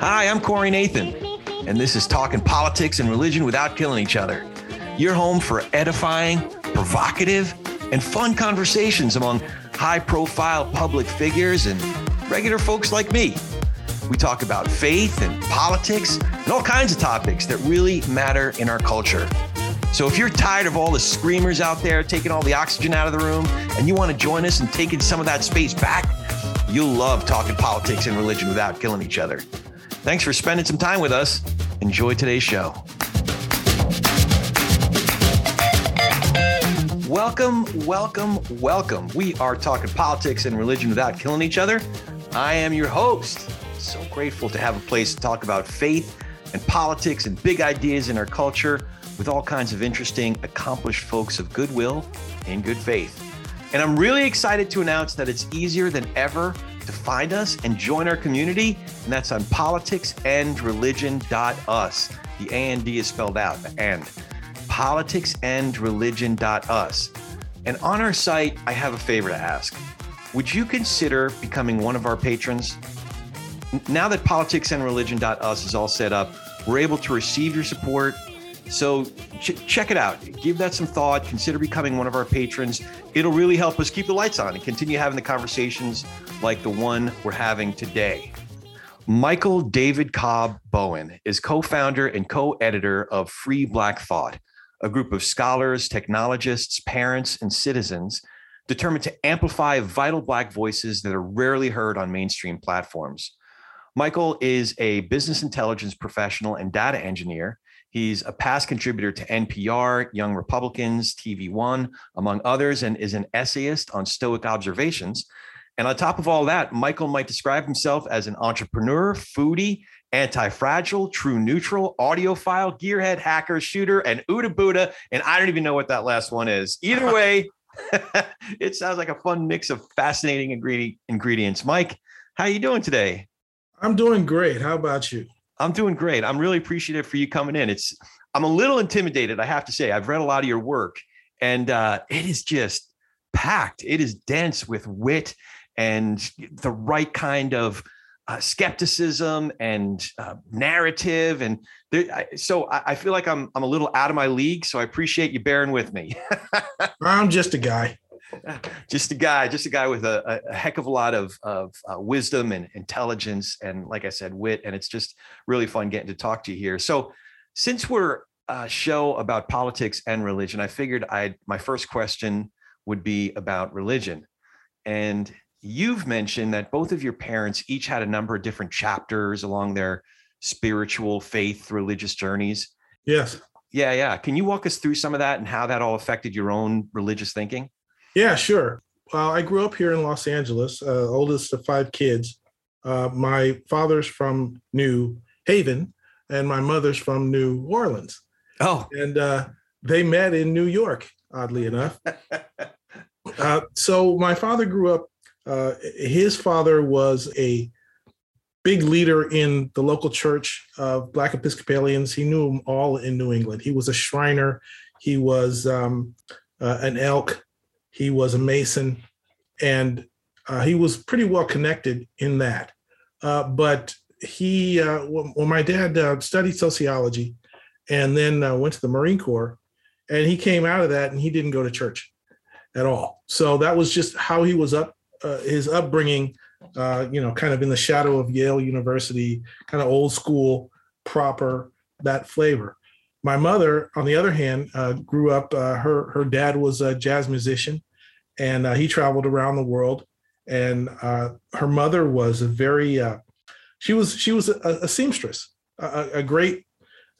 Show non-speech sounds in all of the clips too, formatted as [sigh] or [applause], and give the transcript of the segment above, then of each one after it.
Hi, I'm Corey Nathan, and this is Talking Politics and Religion Without Killing Each Other. Your home for edifying, provocative, and fun conversations among high profile public figures and regular folks like me. We talk about faith and politics and all kinds of topics that really matter in our culture. So if you're tired of all the screamers out there taking all the oxygen out of the room and you want to join us and taking some of that space back, you'll love talking politics and religion without killing each other. Thanks for spending some time with us. Enjoy today's show. Welcome, welcome, welcome. We are talking politics and religion without killing each other. I am your host. So grateful to have a place to talk about faith and politics and big ideas in our culture with all kinds of interesting, accomplished folks of goodwill and good faith. And I'm really excited to announce that it's easier than ever to find us and join our community, and that's on politicsandreligion.us. The A and D is spelled out, the and. Politicsandreligion.us. And on our site, I have a favor to ask. Would you consider becoming one of our patrons? Now that politicsandreligion.us is all set up, we're able to receive your support so ch- check it out. Give that some thought. Consider becoming one of our patrons. It'll really help us keep the lights on and continue having the conversations like the one we're having today. Michael David Cobb Bowen is co founder and co editor of Free Black Thought, a group of scholars, technologists, parents, and citizens determined to amplify vital Black voices that are rarely heard on mainstream platforms. Michael is a business intelligence professional and data engineer He's a past contributor to NPR, Young Republicans, TV One, among others, and is an essayist on Stoic observations. And on top of all that, Michael might describe himself as an entrepreneur, foodie, anti fragile, true neutral, audiophile, gearhead, hacker, shooter, and OODA Buddha. And I don't even know what that last one is. Either [laughs] way, [laughs] it sounds like a fun mix of fascinating ingredients. Mike, how are you doing today? I'm doing great. How about you? I'm doing great. I'm really appreciative for you coming in. It's I'm a little intimidated, I have to say. I've read a lot of your work, and uh, it is just packed. It is dense with wit and the right kind of uh, skepticism and uh, narrative. And there, I, so I, I, feel like I'm I'm a little out of my league. So I appreciate you bearing with me. [laughs] I'm just a guy. Just a guy, just a guy with a, a heck of a lot of, of uh, wisdom and intelligence, and like I said, wit. And it's just really fun getting to talk to you here. So, since we're a show about politics and religion, I figured I'd my first question would be about religion. And you've mentioned that both of your parents each had a number of different chapters along their spiritual faith religious journeys. Yes. Yeah, yeah. Can you walk us through some of that and how that all affected your own religious thinking? Yeah, sure. Well, I grew up here in Los Angeles, uh, oldest of five kids. Uh, my father's from New Haven, and my mother's from New Orleans. Oh, and uh, they met in New York, oddly enough. [laughs] Uh, so my father grew up. Uh, his father was a big leader in the local church of Black Episcopalians. He knew them all in New England. He was a Shriner. He was um, uh, an elk he was a Mason, and uh, he was pretty well connected in that. Uh, but he, uh, well, my dad uh, studied sociology and then uh, went to the Marine Corps, and he came out of that and he didn't go to church at all. So that was just how he was up, uh, his upbringing, you know, kind of in the shadow of Yale University, kind of old school, proper, that flavor. My mother, on the other hand, uh, grew up. Uh, her her dad was a jazz musician, and uh, he traveled around the world. And uh, her mother was a very uh, she was she was a, a seamstress, a, a great.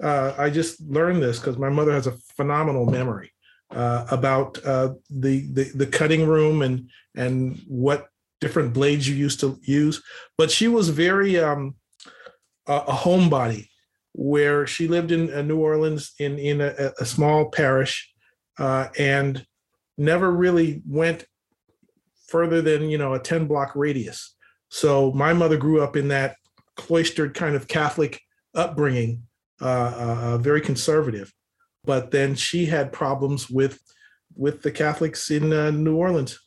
I just learned this because my mother has a phenomenal memory about the, the the cutting room and and what different blades you used to use. But she was very um, a, a homebody where she lived in uh, New Orleans in in a, a small parish, uh, and never really went further than you know a ten block radius. So my mother grew up in that cloistered kind of Catholic upbringing, uh, uh, uh very conservative. But then she had problems with with the Catholics in uh, New Orleans,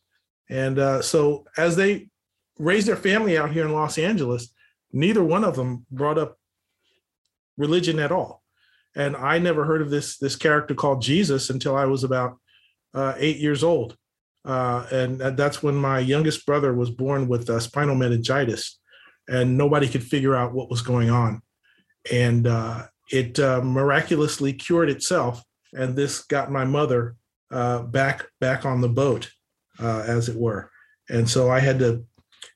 And so as they raised their family out here in Los Angeles, neither one of them brought up religion at all. And I never heard of this this character called Jesus until I was about uh, eight years old. Uh, and that's when my youngest brother was born with uh, spinal meningitis, and nobody could figure out what was going on. And uh, it uh, miraculously cured itself, and this got my mother uh, back back on the boat, as it were. And so I had to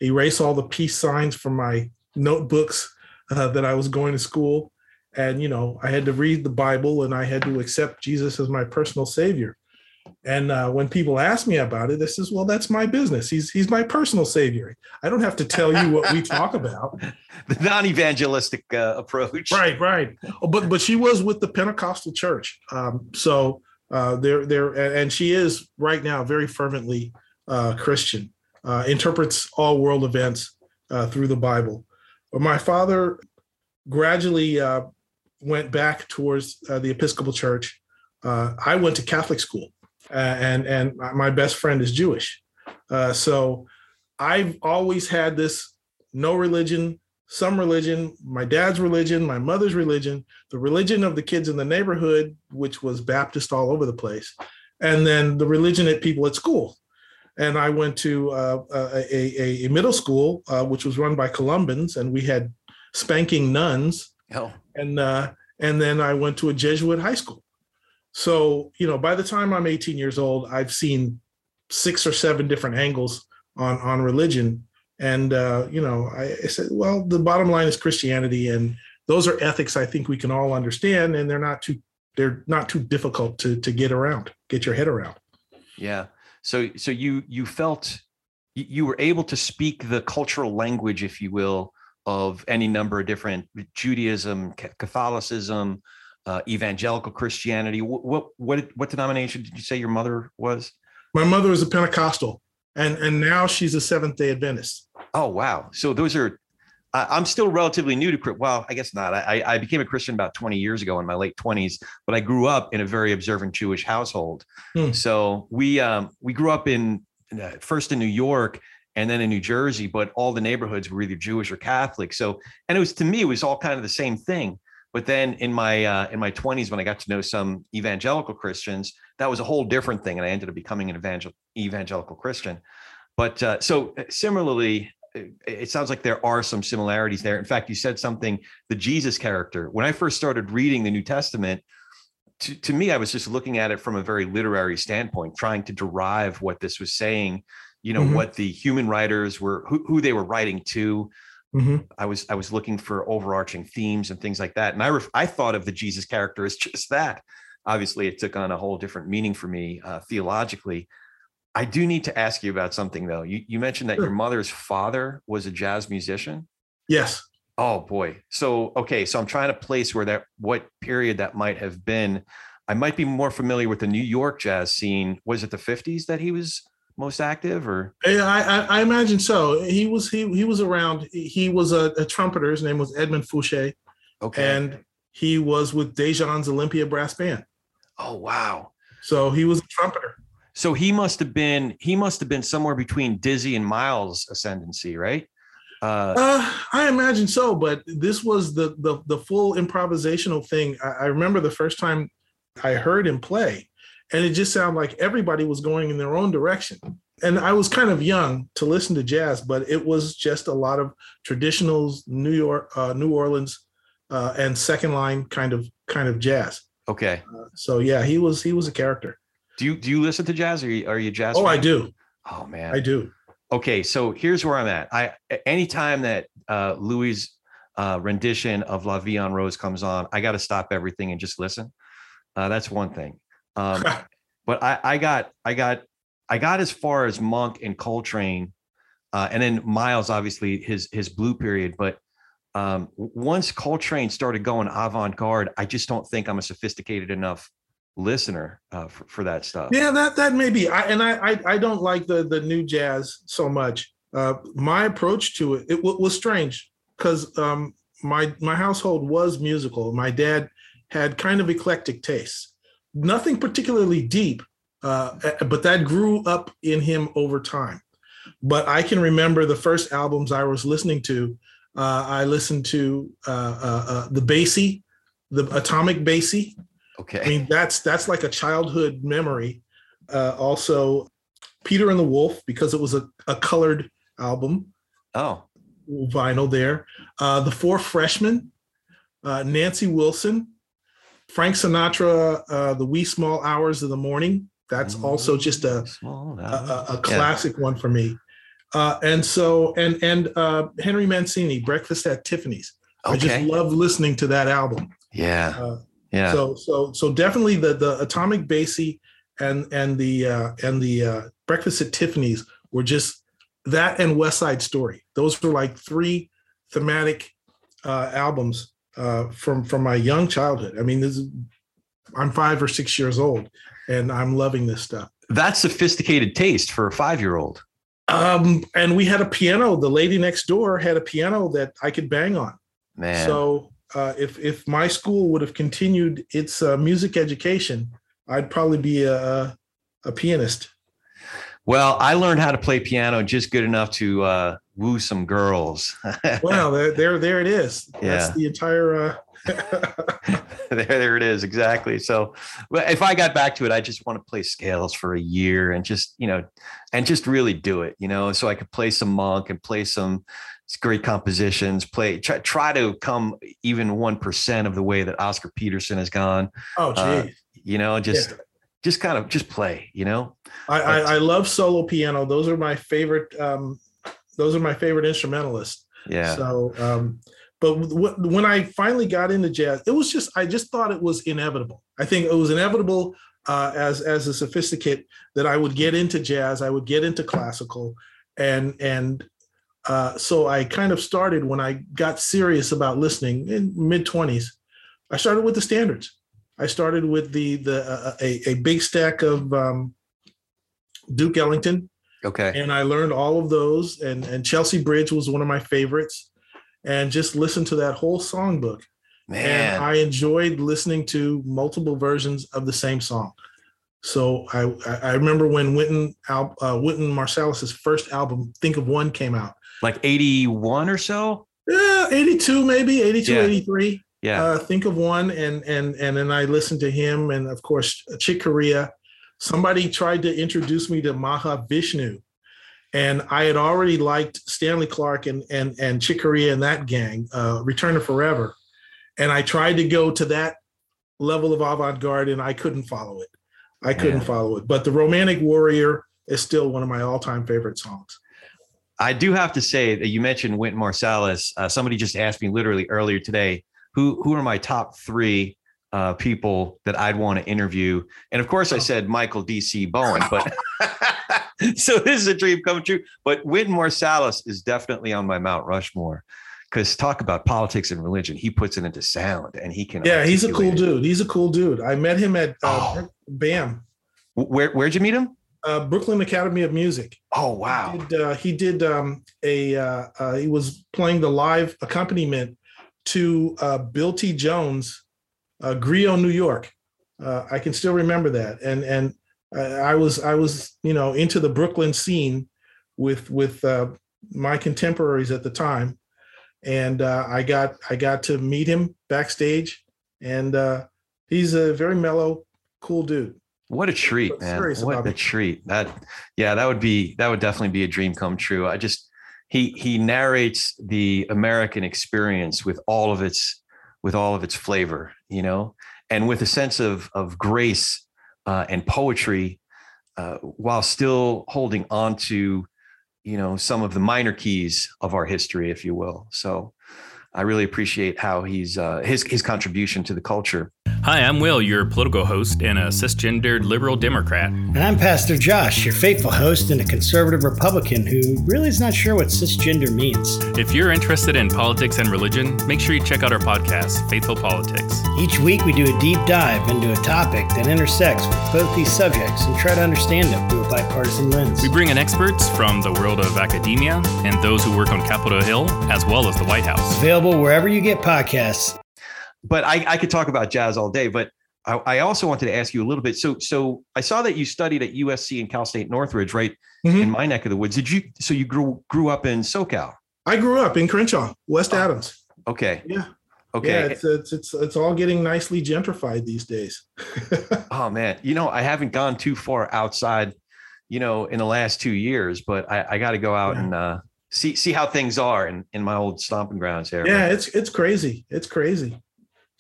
erase all the peace signs from my notebooks that I was going to school and you know i had to read the bible and i had to accept jesus as my personal savior. And uh, when people ask me about it this is well that's my business. He's he's my personal savior. I don't have to tell you what we talk about. [laughs] The non-evangelistic uh, approach. Right right. Oh, but but she was with the pentecostal church. Um, so uh, there there and she is right now very fervently uh, christian uh, interprets all world events uh, through the bible. But my father gradually uh, went back towards uh, the Episcopal Church. Uh, I went to Catholic school, uh, and and my best friend is Jewish, uh, so I've always had this no religion, some religion, my dad's religion, my mother's religion, the religion of the kids in the neighborhood, which was Baptist all over the place, and then the religion at people at school. And I went to uh, a, a, middle school, which was run by Columbans, and we had spanking nuns Oh. And uh, and then I went to a Jesuit high school. So, you know, by the time I'm 18 years old, I've seen six or seven different angles on on religion. And uh, you know, I, I said, well, the bottom line is Christianity, and those are ethics I think we can all understand, and they're not too they're not too difficult to to get around, get your head around. Yeah. So so you you felt you were able to speak the cultural language, if you will, of any number of different Judaism, Catholicism, uh, evangelical Christianity. What, what what denomination did you say your mother was? My mother was a Pentecostal, and and now she's a Seventh Day Adventist. Oh wow! So those are. I'm still relatively new to well, I guess not. I, I became a Christian about 20 years ago in my late 20s, but I grew up in a very observant Jewish household. Hmm. So we um, we grew up in uh, first in New York, and then in New Jersey, but all the neighborhoods were either Jewish or Catholic. So, and it was to me, it was all kind of the same thing. But then in my uh, in my 20s, when I got to know some evangelical Christians, that was a whole different thing, and I ended up becoming an evangel- evangelical Christian. But uh, so uh, similarly, it sounds like there are some similarities there. In fact, you said something the Jesus character. When I first started reading the New Testament, to, to me, I was just looking at it from a very literary standpoint, trying to derive what this was saying you know mm-hmm. what the human writers were who, who they were writing to. Mm-hmm. i was i was looking for overarching themes and things like that. And i ref, i thought of the jesus character as [laughs] just that. Obviously it took on a whole different meaning for me uh, theologically. I do need to ask you about something though. You, you mentioned that sure. your mother's father was a jazz musician? Yes. Oh boy. So okay so i'm trying to place where that what period that might have been. I might be more familiar with the new york jazz scene. Was it the 50s that he was most active or? Yeah I, I imagine so. He was he he was around he was a, a trumpeter. His name was edmund fouché. Okay. And he was with Dejan's olympia brass band. Oh wow. So he was a trumpeter. So he must have been he must have been somewhere between dizzy and miles ascendancy right? Uh, uh, I imagine so, but this was the the, the full improvisational thing. I, I remember the first time I heard him play and it just sounded like everybody was going in their own direction. And i was kind of young to listen to jazz but it was just a lot of traditionals new york uh, new orleans uh, and second line kind of kind of jazz. Okay. Uh, so yeah he was he was a character. Do you do you listen to jazz? Or are you, are you jazz oh fan? i do. Oh man. I do. Okay so here's where i'm at. I anytime that uh louis uh rendition of la vie en rose comes on i got to stop everything and just listen. Uh that's one thing um, [laughs] but I, I got, I got, I got as far as Monk and Coltrane, uh, and then Miles, obviously his his blue period. But um, once Coltrane started going avant garde, I just don't think I'm a sophisticated enough listener uh, for, for that stuff. Yeah, that that may be. I, and I, I, I don't like the the new jazz so much. Uh, my approach to it it w- was strange because um, my my household was musical. My dad had kind of eclectic tastes nothing particularly deep, uh, but that grew up in him over time. But I can remember the first albums I was listening to. Uh, I listened to uh, uh, uh the Basie, the Atomic Basie. Okay. I mean, that's that's like a childhood memory. Uh, also, Peter and the Wolf because it was a, a colored album. Oh, vinyl there. Uh, the Four Freshmen, uh, Nancy Wilson, Frank Sinatra, uh, The Wee Small Hours of the Morning. That's also just a a, a, classic yeah. one for me. Uh, and so and and uh, Henry Mancini, Breakfast at Tiffany's. Okay. I just love listening to that album. Yeah. Uh, yeah. So so so definitely the the Atomic Basie and and the uh, and the uh, Breakfast at Tiffany's were just that and West Side Story. Those were like three thematic uh, albums uh, from from my young childhood. I mean, this is, I'm five or six years old, and I'm loving this stuff. That's sophisticated taste for a five year old. Um, and we had a piano. The lady next door had a piano that I could bang on. Man. So uh, if if my school would have continued its uh, music education, I'd probably be a a pianist. Well, I learned how to play piano just good enough to uh, woo some girls. [laughs] well, there, there, it is. Yeah. That's the entire. Uh... [laughs] there, there it is. Exactly. So, if I got back to it, I just want to play scales for a year and just, you know, and just really do it, you know, so I could play some monk and play some great compositions, play, try, try to come even 1% of the way that Oscar Peterson has gone. Oh, geez. Uh, you know, just, yeah. Just kind of just play, you know, I, I, I, love solo piano. Those are my favorite. Um, those are my favorite instrumentalists. Yeah. So, um, but w- when I finally got into jazz, it was just I just thought it was inevitable. I think it was inevitable uh, as as a sophisticate that I would get into jazz. I would get into classical, and and uh, so I kind of started when I got serious about listening in mid twenties. I started with the standards. I started with the the uh, a, a big stack of um, Duke Ellington. Okay. And I learned all of those. And, and Chelsea Bridge was one of my favorites. And just listened to that whole songbook. Man. And I enjoyed listening to multiple versions of the same song. So I I remember when Wynton uh, Wynton Marsalis's first album, Think of One, came out. Like 81 or so? Yeah, 82 maybe, 82, yeah. 83. Yeah. Uh, think of one and and and then I listened to him and of course Chick Corea somebody tried to introduce me to Mahavishnu, And I had already liked Stanley Clarke and and and Chick Corea and that gang, uh, Return to Forever. And I tried to go to that level of avant-garde and I couldn't follow it. I couldn't yeah. follow it. But the Romantic Warrior is still one of my all-time favorite songs. I do have to say that you mentioned Wynton Marsalis. Uh, somebody just asked me literally earlier today, who who are my top three uh, people that I'd want to interview. And of course, I oh. said Michael D.C. Bowen, but [laughs] [laughs] so this is a dream come true. But Wynton Marsalis is definitely on my Mount Rushmore because talk about politics and religion. He puts it into sound and he can. Yeah, he's a cool dude. He's a cool dude. I met him at uh, oh. BAM. Where, where'd you meet him? Uh, Brooklyn Academy of Music. Oh wow! He did, uh, he did um, a uh, uh, he was playing the live accompaniment to uh, Bill T. Jones uh, Griot, New York. Uh, I can still remember that, and and I was I was you know into the Brooklyn scene with with uh, my contemporaries at the time, and uh, I got I got to meet him backstage, and uh, he's a very mellow, cool dude. What a treat, man! What a treat. That yeah, that would be that would definitely be a dream come true. I just he he narrates the American experience with all of its with all of its flavor, you know, and with a sense of of grace uh, and poetry, uh, while still holding on to, you know, some of the minor keys of our history, if you will. So, I really appreciate how he's uh, his his contribution to the culture. Hi, I'm Will, your political host and a cisgendered liberal Democrat. And I'm Pastor Josh, your faithful host and a conservative Republican who really is not sure what cisgender means. If you're interested in politics and religion, make sure you check out our podcast, Faithful Politics. Each week, we do a deep dive into a topic that intersects with both these subjects and try to understand them through a bipartisan lens. We bring in experts from the world of academia and those who work on Capitol Hill, as well as the White House. Available wherever you get podcasts but I, I could talk about jazz all day. But I, I also wanted to ask you a little bit. So, so I saw that you studied at USC and Cal State Northridge, right Mhm. in my neck of the woods. Did you? So you grew grew up in SoCal? I grew up in Crenshaw, West Oh. Adams. Okay, Yeah. okay. Yeah, it's, it's it's it's all getting nicely gentrified these days. [laughs] Oh man, you know I haven't gone too far outside, you know, in the last two years, but I, I got to go out Yeah. and uh, see see how things are in, in my old stomping grounds here. yeah, it's it's crazy. It's crazy.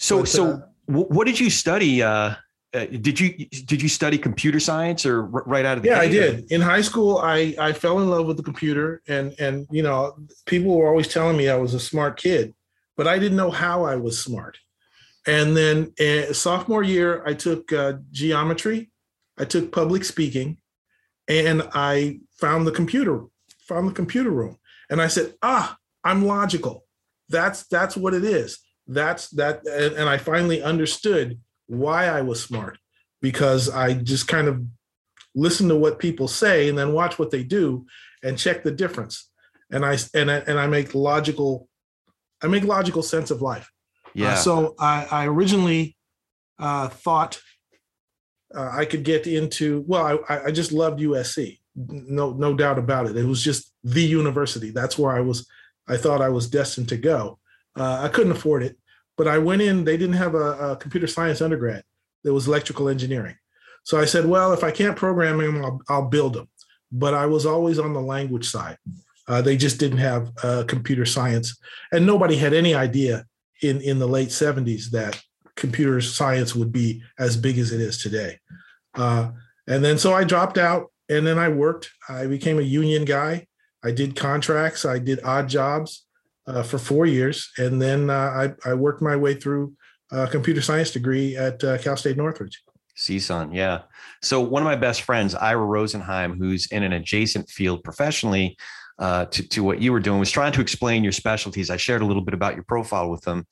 So But, so uh, what did you study? Uh, uh, did you did you study computer science or r- right out of the Yeah, I gate, or- did. In high school, I I fell in love with the computer, and and you know, people were always telling me I was a smart kid, but I didn't know how I was smart. And then uh, sophomore year, I took uh, geometry, I took public speaking, and I found the computer, found the computer room, and I said, ah, I'm logical. That's that's what it is. That's that, and, and I finally understood why I was smart because I just kind of listen to what people say and then watch what they do and check the difference. And I and I, and I make logical, I make logical sense of life. Yeah. Uh, so I, I originally uh, thought uh, I could get into. Well, I, I just loved USC. No, no doubt about it. It was just the university. That's where I was. I thought I was destined to go. Uh, I couldn't afford it, but I went in. They didn't have a, a computer science undergrad. There was electrical engineering. So I said, well, if I can't program them, I'll, I'll build them. But I was always on the language side. Uh, they just didn't have uh, computer science, and nobody had any idea in in the late 70s that computer science would be as big as it is today. Uh, and then so I dropped out, and then I worked. I became a union guy. I did contracts. I did odd jobs uh, for four years, and then uh, I, I worked my way through a computer science degree at uh, Cal State Northridge. CSUN, yeah. So one of my best friends, Ira Rosenheim, who's in an adjacent field professionally uh, to, to what you were doing, was trying to explain your specialties. I shared a little bit about your profile with them.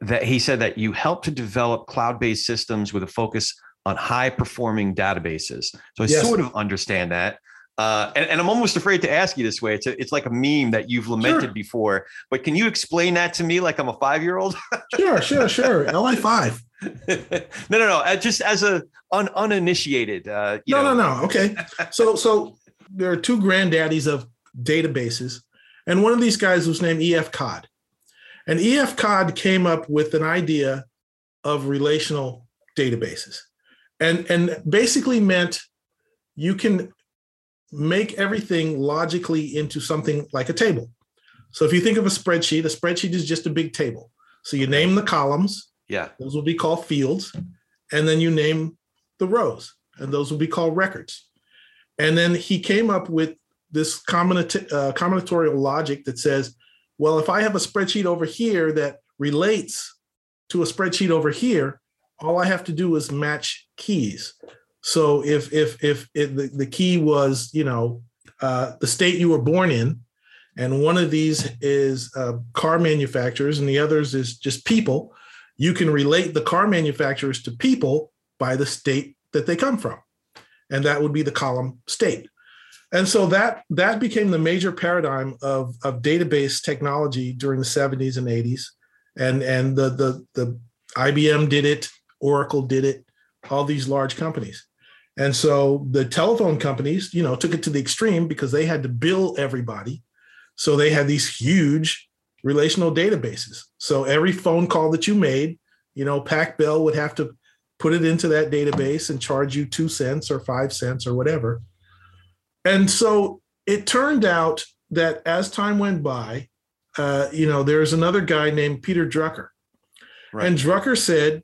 That he said that you helped to develop cloud-based systems with a focus on high-performing databases. So I Yes. sort of understand that. Uh, and, and I'm almost afraid to ask you this way. It's a, it's like a meme that you've lamented Sure. before. But can you explain that to me like I'm a five year old? Sure, sure, sure. [laughs] LI5. [laughs] no, no, no. uh, Just as a un, uninitiated. Uh, No, know. no, no. Okay. So, so there are two granddaddies of databases, and one of these guys was named E.F. Codd. And E.F. Codd came up with an idea of relational databases, and and basically meant you can make everything logically into something like a table. So if you think of a spreadsheet, a spreadsheet is just a big table. So you name the columns, Yeah. those will be called fields. And then you name the rows, and those will be called records. And then he came up with this combinat- uh, combinatorial logic that says, well, if I have a spreadsheet over here that relates to a spreadsheet over here, all I have to do is match keys. So if if if it, the, the key was you know uh, the state you were born in, and one of these is uh, car manufacturers and the others is just people, you can relate the car manufacturers to people by the state that they come from, and that would be the column state. And so that that became the major paradigm of, of database technology during the 70s and 80s. And and the the the IBM did it, Oracle did it, all these large companies. And so the telephone companies, you know, took it to the extreme because they had to bill everybody. So they had these huge relational databases. So every phone call that you made, you know, Pac Bell would have to put it into that database and charge you two cents or five cents or whatever. And so it turned out that as time went by, uh, you know, there's another guy named Peter Drucker. Right. And Drucker said,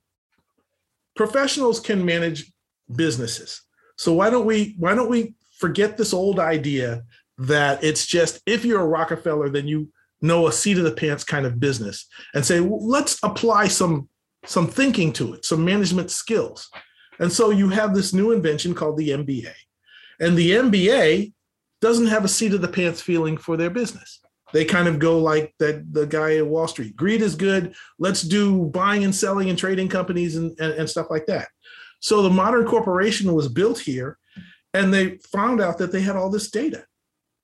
professionals can manage businesses. So why don't we why don't we forget this old idea that it's just if you're a Rockefeller, then you know a seat of the pants kind of business and say, well, let's apply some some thinking to it, some management skills. And so you have this new invention called the MBA. And the MBA doesn't have a seat of the pants feeling for their business. They kind of go like that the guy at Wall Street. Greed is good. Let's do buying and selling and trading companies and, and, and stuff like that. So the modern corporation was built here, and they found out that they had all this data.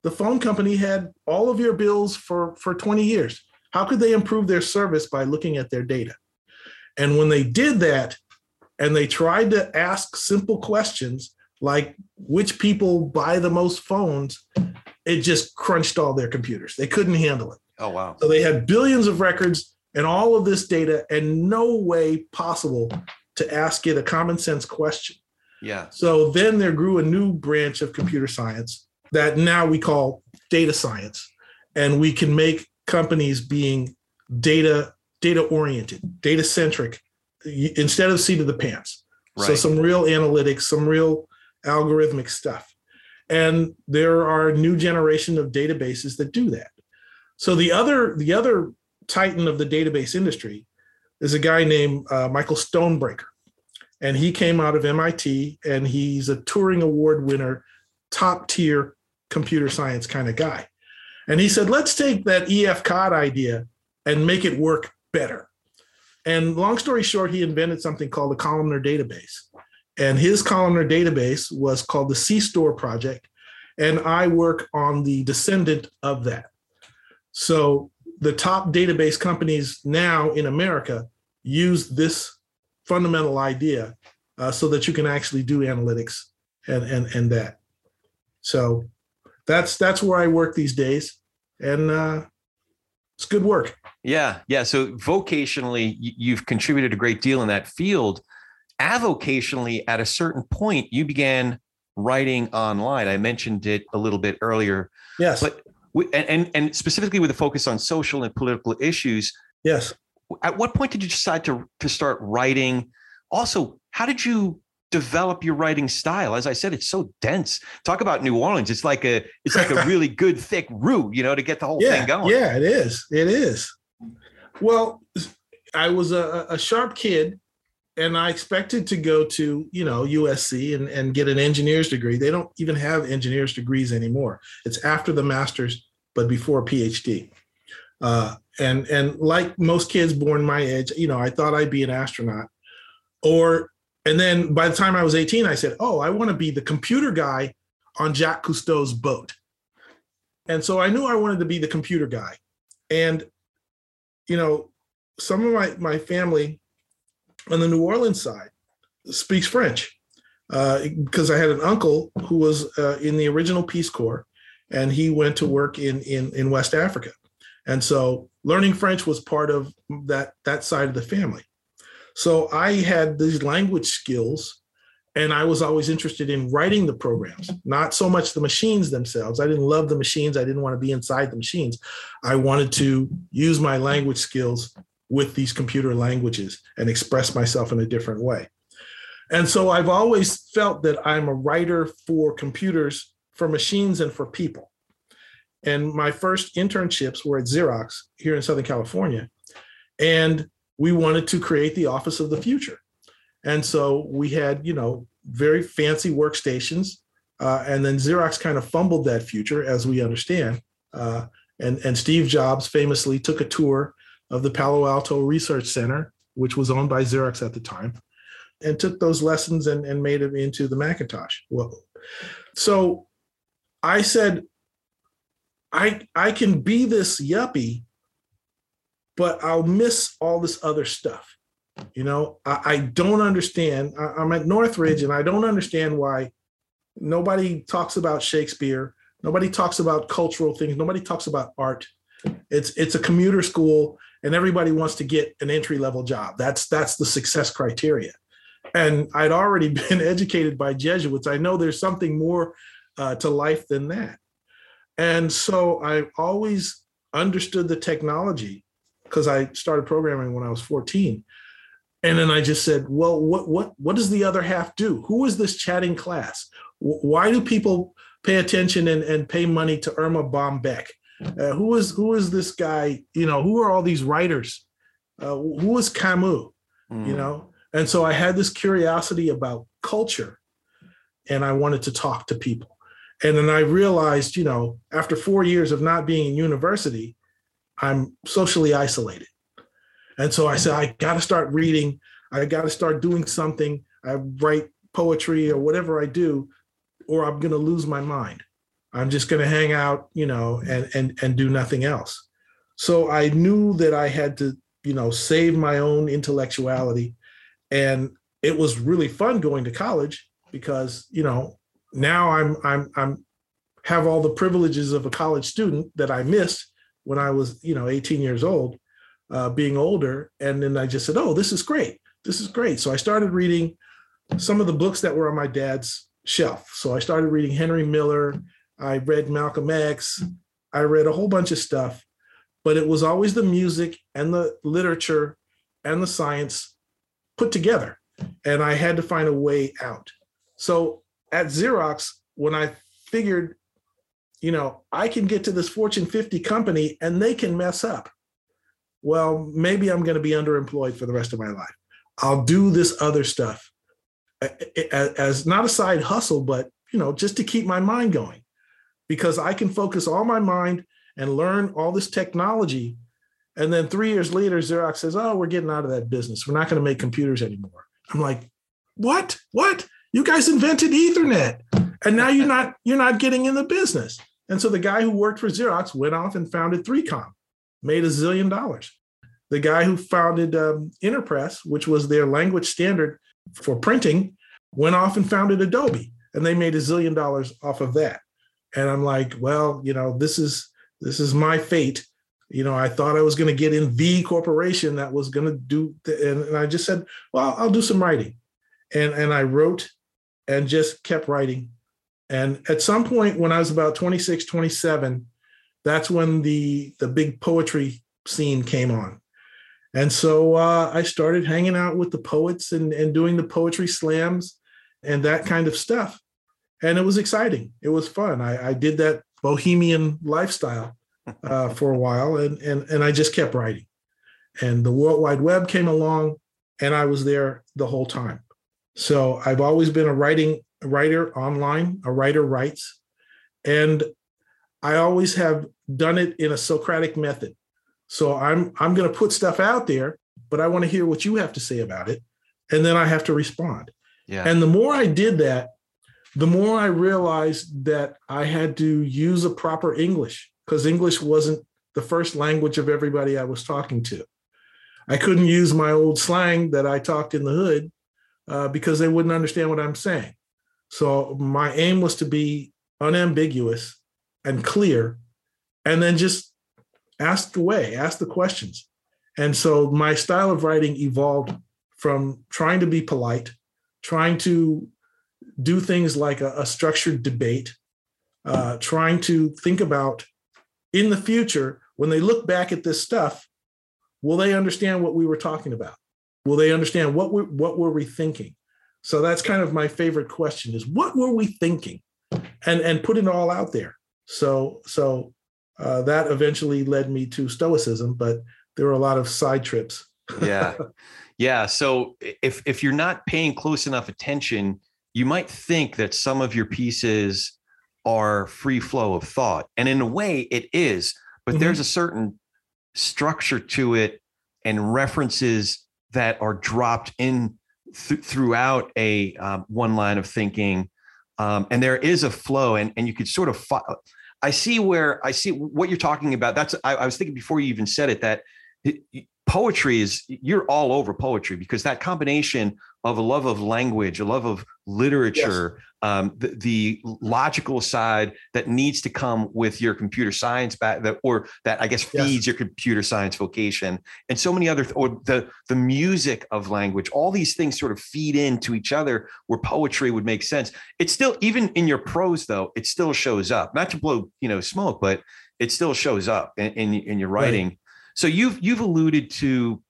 The phone company had all of your bills for, for 20 years. How could they improve their service by looking at their data? And when they did that, and they tried to ask simple questions like which people buy the most phones, it just crunched all their computers. They couldn't handle it. Oh wow. So they had billions of records and all of this data and no way possible to ask it a common sense question. Yeah. So then there grew a new branch of computer science that now we call data science. And we can make companies being data data oriented, data centric instead of seat of the pants. Right. So some real analytics, some real algorithmic stuff. And there are a new generation of databases that do that. So the other the other titan of the database industry is a guy named uh, Michael Stonebraker. and he came out of MIT, and he's a Turing Award winner, top tier computer science kind of guy. And he said, let's take that EF Codd idea and make it work better. And long story short, he invented something called the columnar database. And his columnar database was called the CStore project. And I work on the descendant of that. So the top database companies now in America use this fundamental idea uh, so that you can actually do analytics and, and, and that. So that's that's where I work these days, and uh, it's good work. Yeah, yeah. So vocationally, you've contributed a great deal in that field. Avocationally, at a certain point, you began writing online. I mentioned it a little bit earlier. Yes, but and and specifically with a focus on social and political issues. Yes. At what point did you decide to to start writing? Also, how did you develop your writing style? As I said, it's so dense. Talk about New Orleans. It's like a it's like a [laughs] really good thick root, you know, to get the whole yeah, thing going. Yeah, it is. It is. Well, I was a, a sharp kid and I expected to go to, you know, USC and, and get an engineer's degree. They don't even have engineer's degrees anymore. It's after the master's, but before PhD. Uh, and and like most kids born my age, you know, I thought I'd be an astronaut. Or and then by the time I was 18, I said, "Oh, I want to be the computer guy on Jacques Cousteau's boat." And so I knew I wanted to be the computer guy. And you know, some of my my family on the New Orleans side speaks French uh, because I had an uncle who was uh, in the original Peace Corps, and he went to work in in in West Africa, and so learning French was part of that that side of the family. So I had these language skills, and I was always interested in writing the programs, not so much the machines themselves. I didn't love the machines. I didn't want to be inside the machines. I wanted to use my language skills with these computer languages and express myself in a different way. And so I've always felt that I'm a writer for computers, for machines, and for people. And my first internships were at Xerox here in Southern California. And we wanted to create the office of the future. And so we had, you know, very fancy workstations. Uh, and then Xerox kind of fumbled that future, as we understand. Uh, and, and Steve Jobs famously took a tour of the Palo Alto Research Center, which was owned by Xerox at the time, and took those lessons and, and made them into the Macintosh. So I said, I I can be this yuppie, but I'll miss all this other stuff. You know, I, I don't understand. I, I'm at Northridge and I don't understand why nobody talks about Shakespeare. Nobody talks about cultural things. Nobody talks about art. It's it's a commuter school and everybody wants to get an entry level job. That's that's the success criteria. And I'd already [laughs] been educated by Jesuits. I know there's something more uh, to life than that. And so I always understood the technology because I started programming when I was 14. And then I just said, well, what what what does the other half do? Who is this chatting class? Why do people pay attention and, and pay money to Erma Bombeck? Uh, who is who is this guy? You know, who are all these writers? Uh, who is Camus? Mm. You know, and so I had this curiosity about culture, and I wanted to talk to people. And then I realized, you know, after four years of not being in university, I'm socially isolated. And so I said, I got to start reading. I got to start doing something. I write poetry or whatever I do, or I'm going to lose my mind. I'm just going to hang out, you know, and and and do nothing else. So I knew that I had to, you know, save my own intellectuality, and it was really fun going to college because you know now I'm I'm I'm have all the privileges of a college student that I missed when I was you know 18 years old, uh, being older, and then I just said, oh, this is great, this is great. So I started reading some of the books that were on my dad's shelf. So I started reading Henry Miller. I read Malcolm X. I read a whole bunch of stuff, but it was always the music and the literature and the science put together. And I had to find a way out. So at Xerox, when I figured, you know, I can get to this Fortune 50 company and they can mess up. Well, maybe I'm going to be underemployed for the rest of my life. I'll do this other stuff as not a side hustle, but you know, just to keep my mind going, because I can focus all my mind and learn all this technology. And then three years later, Xerox says, "Oh, we're getting out of that business. We're not going to make computers anymore." I'm like, "What? What? You guys invented Ethernet, and now you're not you're not getting in the business." And so the guy who worked for Xerox went off and founded 3Com, made a zillion dollars. The guy who founded um, Interpress, which was their language standard for printing, went off and founded Adobe, and they made a zillion dollars off of that. And I'm like, well, you know, this is this is my fate. You know, I thought I was going to get in the corporation that was going to do, the, and, and I just said, well, I'll do some writing, and and I wrote, and just kept writing. And at some point, when I was about 26, 27, that's when the the big poetry scene came on and so uh, I started hanging out with the poets and, and doing the poetry slams and that kind of stuff. And it was exciting. It was fun. I, I did that bohemian lifestyle uh, [laughs] for a while and, and, and I just kept writing. And the World Wide Web came along and I was there the whole time. So I've always been a writing writer online, a writer writes. And I always have done it in a Socratic method. So I'm I'm going to put stuff out there, but I want to hear what you have to say about it, and then I have to respond. Yeah. And the more I did that, the more I realized that I had to use a proper English because English wasn't the first language of everybody I was talking to. I couldn't use my old slang that I talked in the hood uh, because they wouldn't understand what I'm saying. So my aim was to be unambiguous and clear, and then just ask away, ask the questions. And so my style of writing evolved from trying to be polite, trying to do things like a, a structured debate, uh, trying to think about in the future when they look back at this stuff, will they understand what we were talking about? Will they understand what we, what were we thinking? So that's kind of my favorite question: is what were we thinking, and and put it all out there. So so uh, that eventually led me to stoicism, but there were a lot of side trips. [laughs] yeah. Yeah. So if if you're not paying close enough attention, you might think that some of your pieces are free flow of thought. And in a way it is, but mm-hmm. there's a certain structure to it and references that are dropped in th- throughout a um, one line of thinking. Um, and there is a flow and, and you could sort of fo- I see where I see what you're talking about. That's I, I was thinking before you even said it that poetry is you're all over poetry because that combination of a love of language, a love of literature, yes. um, the, the, logical side that needs to come with your computer science back that, or that I guess feeds yes. your computer science vocation, and so many other, th- or the the music of language. All these things sort of feed into each other, where poetry would make sense. It's still, even in your prose, though, it still shows up. Not to blow, you know, smoke, but it still shows up in in, in your writing. Right. So you've you've alluded to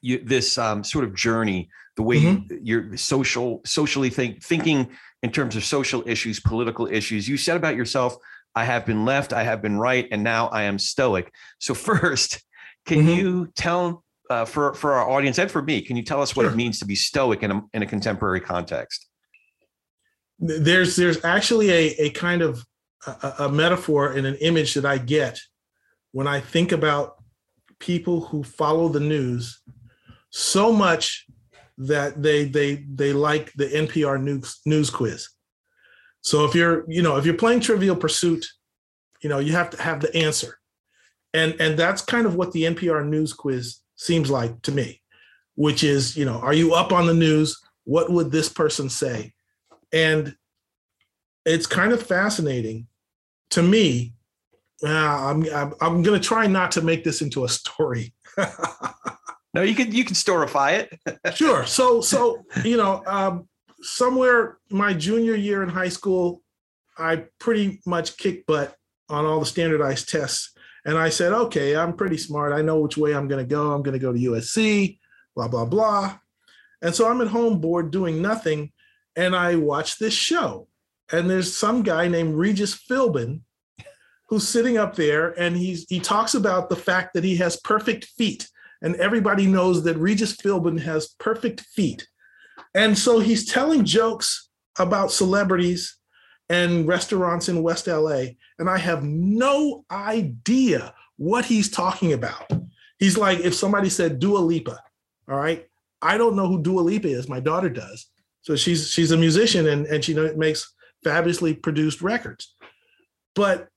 you, this um, sort of journey, the way mm-hmm. you're social socially think, thinking in terms of social issues, political issues. You said about yourself, "I have been left, I have been right, and now I am stoic." So [laughs] first, can mm-hmm. you tell uh, for for our audience and for me, can you tell us what sure. it means to be stoic in a in a contemporary context? There's there's actually a a kind of a, a metaphor and an image that I get when I think about people who follow the news so much that they they they like the NPR news news quiz. So if you're you know if you're playing Trivial Pursuit, you know you have to have the answer, and and that's kind of what the NPR news quiz seems like to me. which is, you know, are you up on the news? What would this person say? And it's kind of fascinating to me. Uh, I'm I'm, I'm going to try not to make this into a story. [laughs] no, you can you can storify it. [laughs] sure. So so you know, um, somewhere my junior year in high school, I pretty much kicked butt on all the standardized tests. And I said, okay, I'm pretty smart. I know which way I'm going to go. I'm going to go to USC, blah, blah, blah. And so I'm at home bored doing nothing. And I watch this show. And there's some guy named Regis Philbin who's sitting up there and he's he talks about the fact that he has perfect feet. And everybody knows that Regis Philbin has perfect feet. And so he's telling jokes about celebrities and restaurants in West LA. And I have no idea what he's talking about. He's like, if somebody said Dua Lipa, all right, I don't know who Dua Lipa is. My daughter does. So she's she's a musician and, and she makes fabulously produced records. But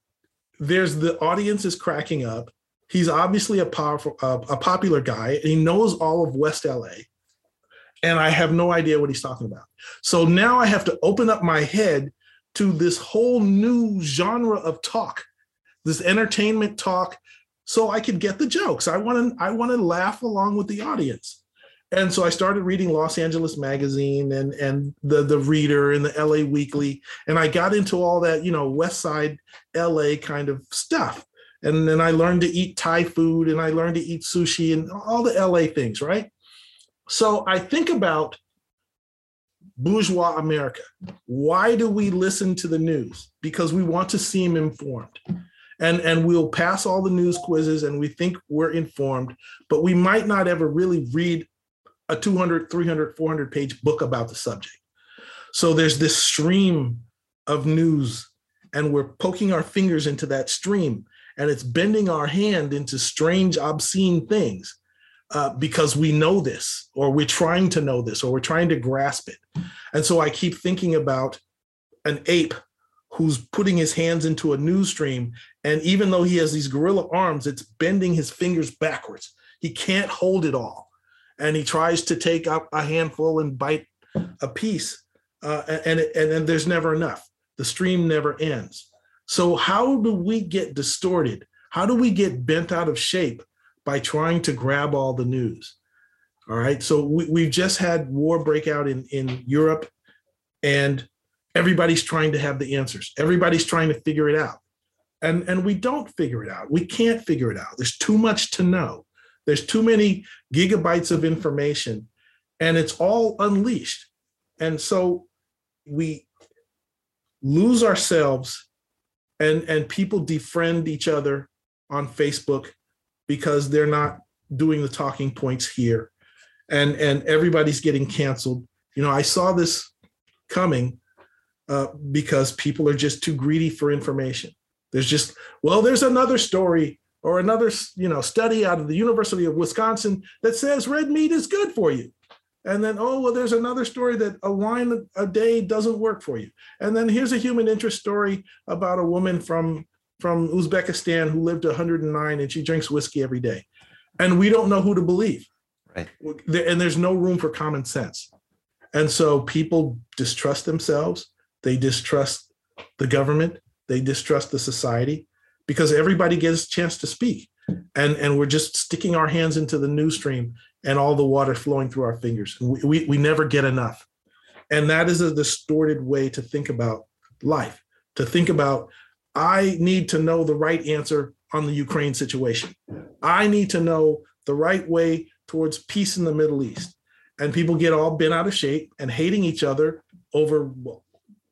there's the audience is cracking up. He's obviously a powerful, uh, a popular guy, he knows all of West LA. And I have no idea what he's talking about. So now I have to open up my head to this whole new genre of talk, this entertainment talk, so I could get the jokes. I want to I want to laugh along with the audience. And so I started reading Los Angeles Magazine and and the the Reader and the LA Weekly, and I got into all that you know West Side LA kind of stuff. And then I learned to eat Thai food and I learned to eat sushi and all the LA things, right? So I think about bourgeois America. Why do we listen to the news? Because we want to seem informed. And, and we'll pass all the news quizzes and we think we're informed, but we might not ever really read a 200, 300, 400 page book about the subject. So there's this stream of news, and we're poking our fingers into that stream, and it's bending our hand into strange, obscene things uh, because we know this, or we're trying to know this, or we're trying to grasp it. And so I keep thinking about an ape who's putting his hands into a news stream. And even though he has these gorilla arms, it's bending his fingers backwards. He can't hold it all. And he tries to take up a handful and bite a piece. Uh, and, and then there's never enough. The stream never ends. So, how do we get distorted? How do we get bent out of shape by trying to grab all the news. All right. So we, have just had war break out in, in Europe, and everybody's trying to have the answers. Everybody's trying to figure it out. And, and we don't figure it out. We can't figure it out. There's too much to know. There's too many gigabytes of information, and it's all unleashed. And so we lose ourselves and, and people defriend each other on Facebook because they're not doing the talking points here. And and everybody's getting canceled. You know i saw this coming uh, because people are just too greedy for information. There's just well there's another story or another you know study out of the university of wisconsin that says red meat is good for you and then oh well there's another story that a line a day doesn't work for you and then here's a human interest story about a woman from from Uzbekistan who lived 109 and she drinks whiskey every day. And we don't know who to believe. Right. And there's no room for common sense. And so people distrust themselves, they distrust the government, they distrust the society because everybody gets a chance to speak. And, and we're just sticking our hands into the news stream and all the water flowing through our fingers. We, we, we never get enough. And that is a distorted way to think about life, to think about I need to know the right answer on the Ukraine situation. I need to know the right way towards peace in the Middle East. And people get all bent out of shape and hating each other over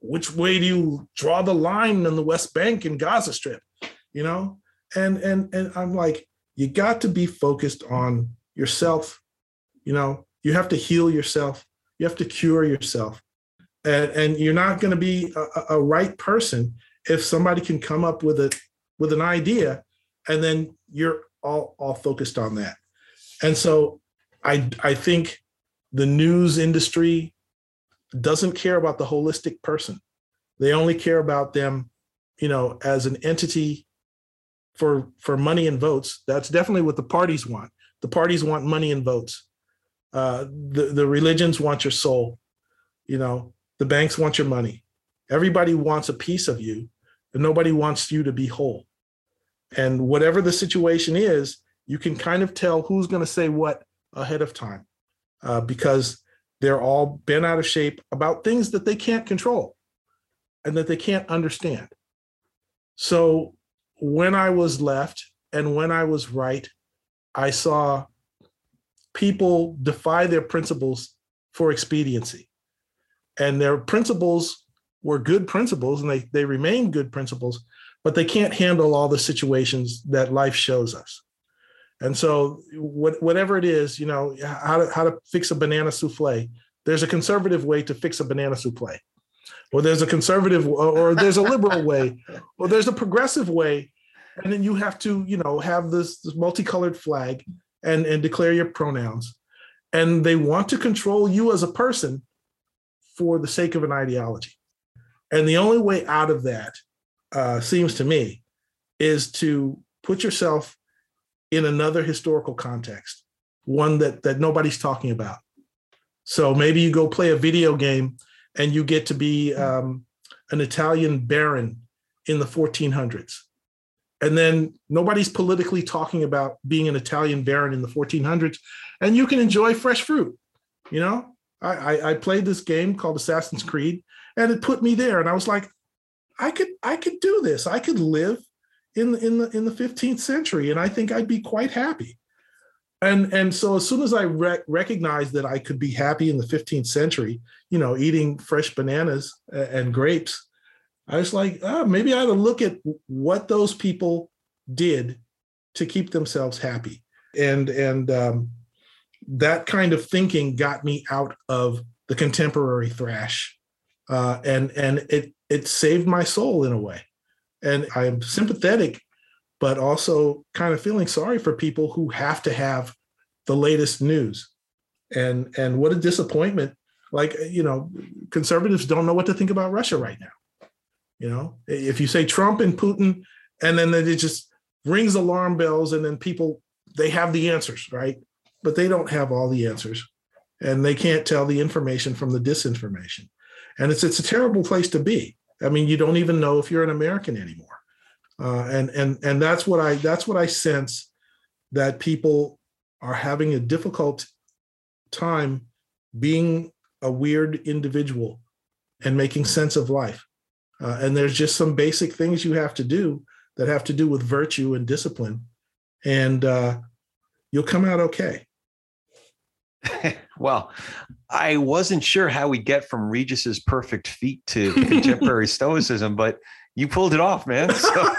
which way do you draw the line in the West Bank and Gaza Strip, you know? And and and I'm like, you got to be focused on yourself. You know, you have to heal yourself. You have to cure yourself. And, and you're not going to be a, a right person if somebody can come up with a with an idea and then you're all all focused on that. And so i i think the news industry doesn't care about the holistic person. They only care about them you know as an entity for for money and votes. That's definitely what the parties want. The parties want money and votes Uh, the the religions want your soul. You know, the banks want your money. Everybody wants a piece of you, and nobody wants you to be whole. And whatever the situation is, you can kind of tell who's going to say what ahead of time uh, because they're all bent out of shape about things that they can't control and that they can't understand. So when I was left and when I was right, I saw people defy their principles for expediency. And their principles were good principles and they, they remain good principles, but they can't handle all the situations that life shows us. And so, what, whatever it is, you know, how to, how to fix a banana souffle, there's a conservative way to fix a banana souffle, or there's a conservative, or there's a liberal [laughs] way, or there's a progressive way. And then you have to, you know, have this, this multicolored flag and, and declare your pronouns. And they want to control you as a person for the sake of an ideology. And the only way out of that uh, seems to me is to put yourself in another historical context, one that that nobody's talking about. So maybe you go play a video game and you get to be um, an Italian baron in the 1400s. And then nobody's politically talking about being an Italian baron in the 1400s, and you can enjoy fresh fruit. You know, I, I, I played this game called Assassin's Creed, and it put me there, and I was like, I could I could do this. I could live in in the in the 15th century, and I think I'd be quite happy. And and so as soon as I rec- recognized that I could be happy in the 15th century, you know, eating fresh bananas and grapes, I was like, oh, maybe I ought to look at what those people did to keep themselves happy. And and um, that kind of thinking got me out of the contemporary thrash, uh, and and it it saved my soul in a way and I'm sympathetic, but also kind of feeling sorry for people who have to have the latest news. And and what a disappointment. Like, you know, conservatives don't know what to think about Russia right now. You know, if you say Trump and Putin, and then it just rings alarm bells, and then people they have the answers, right? But they don't have all the answers. And they can't tell the information from the disinformation. And it's it's a terrible place to be I mean, you don't even know if you're an American anymore. Uh, and and and that's what I that's what I sense that people are having a difficult time being a weird individual and making sense of life. Uh, and there's just some basic things you have to do that have to do with virtue and discipline, and uh, you'll come out okay. [laughs] well, I wasn't sure how we get from Regis's perfect feet to [laughs] contemporary stoicism, but you pulled it off, man. So,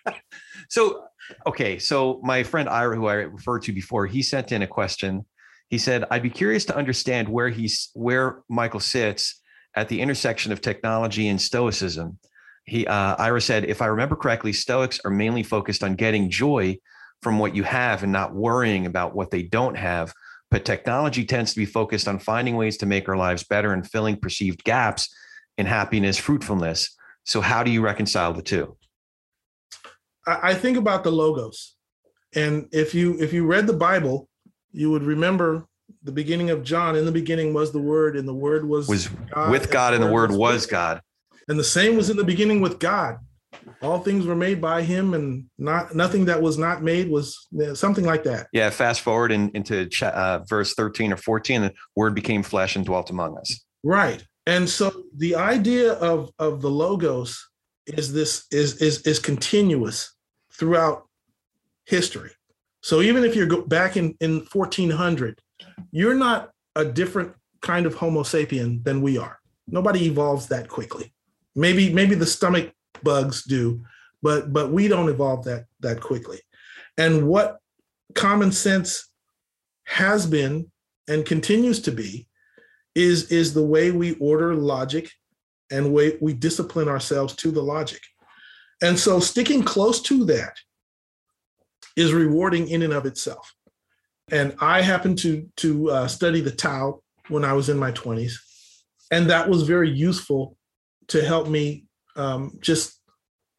[laughs] so, okay. So my friend Ira, who I referred to before, he sent in a question. He said, "I'd be curious to understand where he's where Michael sits at the intersection of technology and stoicism." He uh, Ira said, "If I remember correctly, Stoics are mainly focused on getting joy from what you have and not worrying about what they don't have." But technology tends to be focused on finding ways to make our lives better and filling perceived gaps in happiness, fruitfulness. So, how do you reconcile the two? I think about the logos, and if you if you read the Bible, you would remember the beginning of John. In the beginning was the Word, and the Word was was God, with God, and the Word, was, was God. And the same was in the beginning with God. All things were made by him and not nothing that was not made was something like that. Yeah fast forward in, into uh, verse 13 or 14 the word became flesh and dwelt among us. Right. And so the idea of of the logos is this is is is continuous throughout history. So even if you're back in in 1400 you're not a different kind of homo sapien than we are nobody evolves that quickly maybe maybe the stomach bugs do, but but we don't evolve that that quickly. And what common sense has been and continues to be is is the way we order logic and way we discipline ourselves to the logic. And so sticking close to that is rewarding in and of itself. And I happened to to uh, study the Tao when I was in my 20s, and that was very useful to help me um, just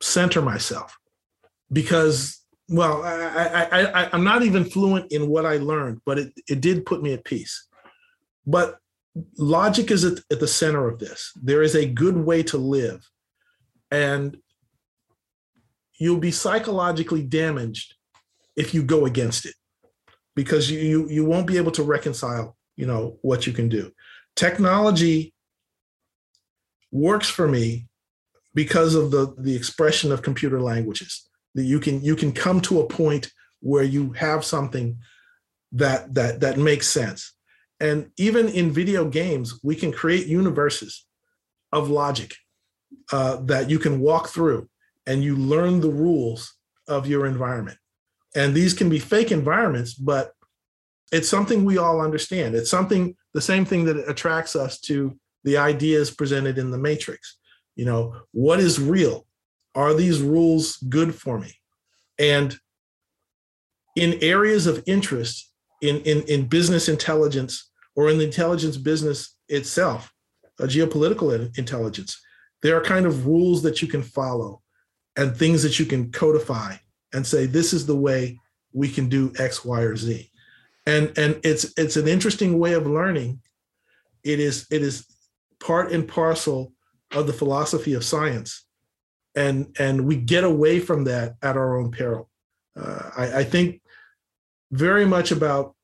center myself because well, I, I, I, I'm not even fluent in what I learned, but it, it did put me at peace. But logic is at, at the center of this. There is a good way to live, and you'll be psychologically damaged if you go against it because you, you you won't be able to reconcile you know what you can do. Technology works for me because of the the expression of computer languages that you can you can come to a point where you have something that that that makes sense. And even in video games we can create universes of logic uh, that you can walk through and you learn the rules of your environment and these can be fake environments but it's something we all understand. It's something the same thing that attracts us to the ideas presented in the matrix. You know what is real? Are these rules good for me? And in areas of interest in, in, in business intelligence or in the intelligence business itself, a geopolitical intelligence, there are kind of rules that you can follow and things that you can codify and say, this is the way we can do X, Y, or Z. And, and it's it's an interesting way of learning. It is it is part and parcel of the philosophy of science and and we get away from that at our own peril. Uh, I, I think very much about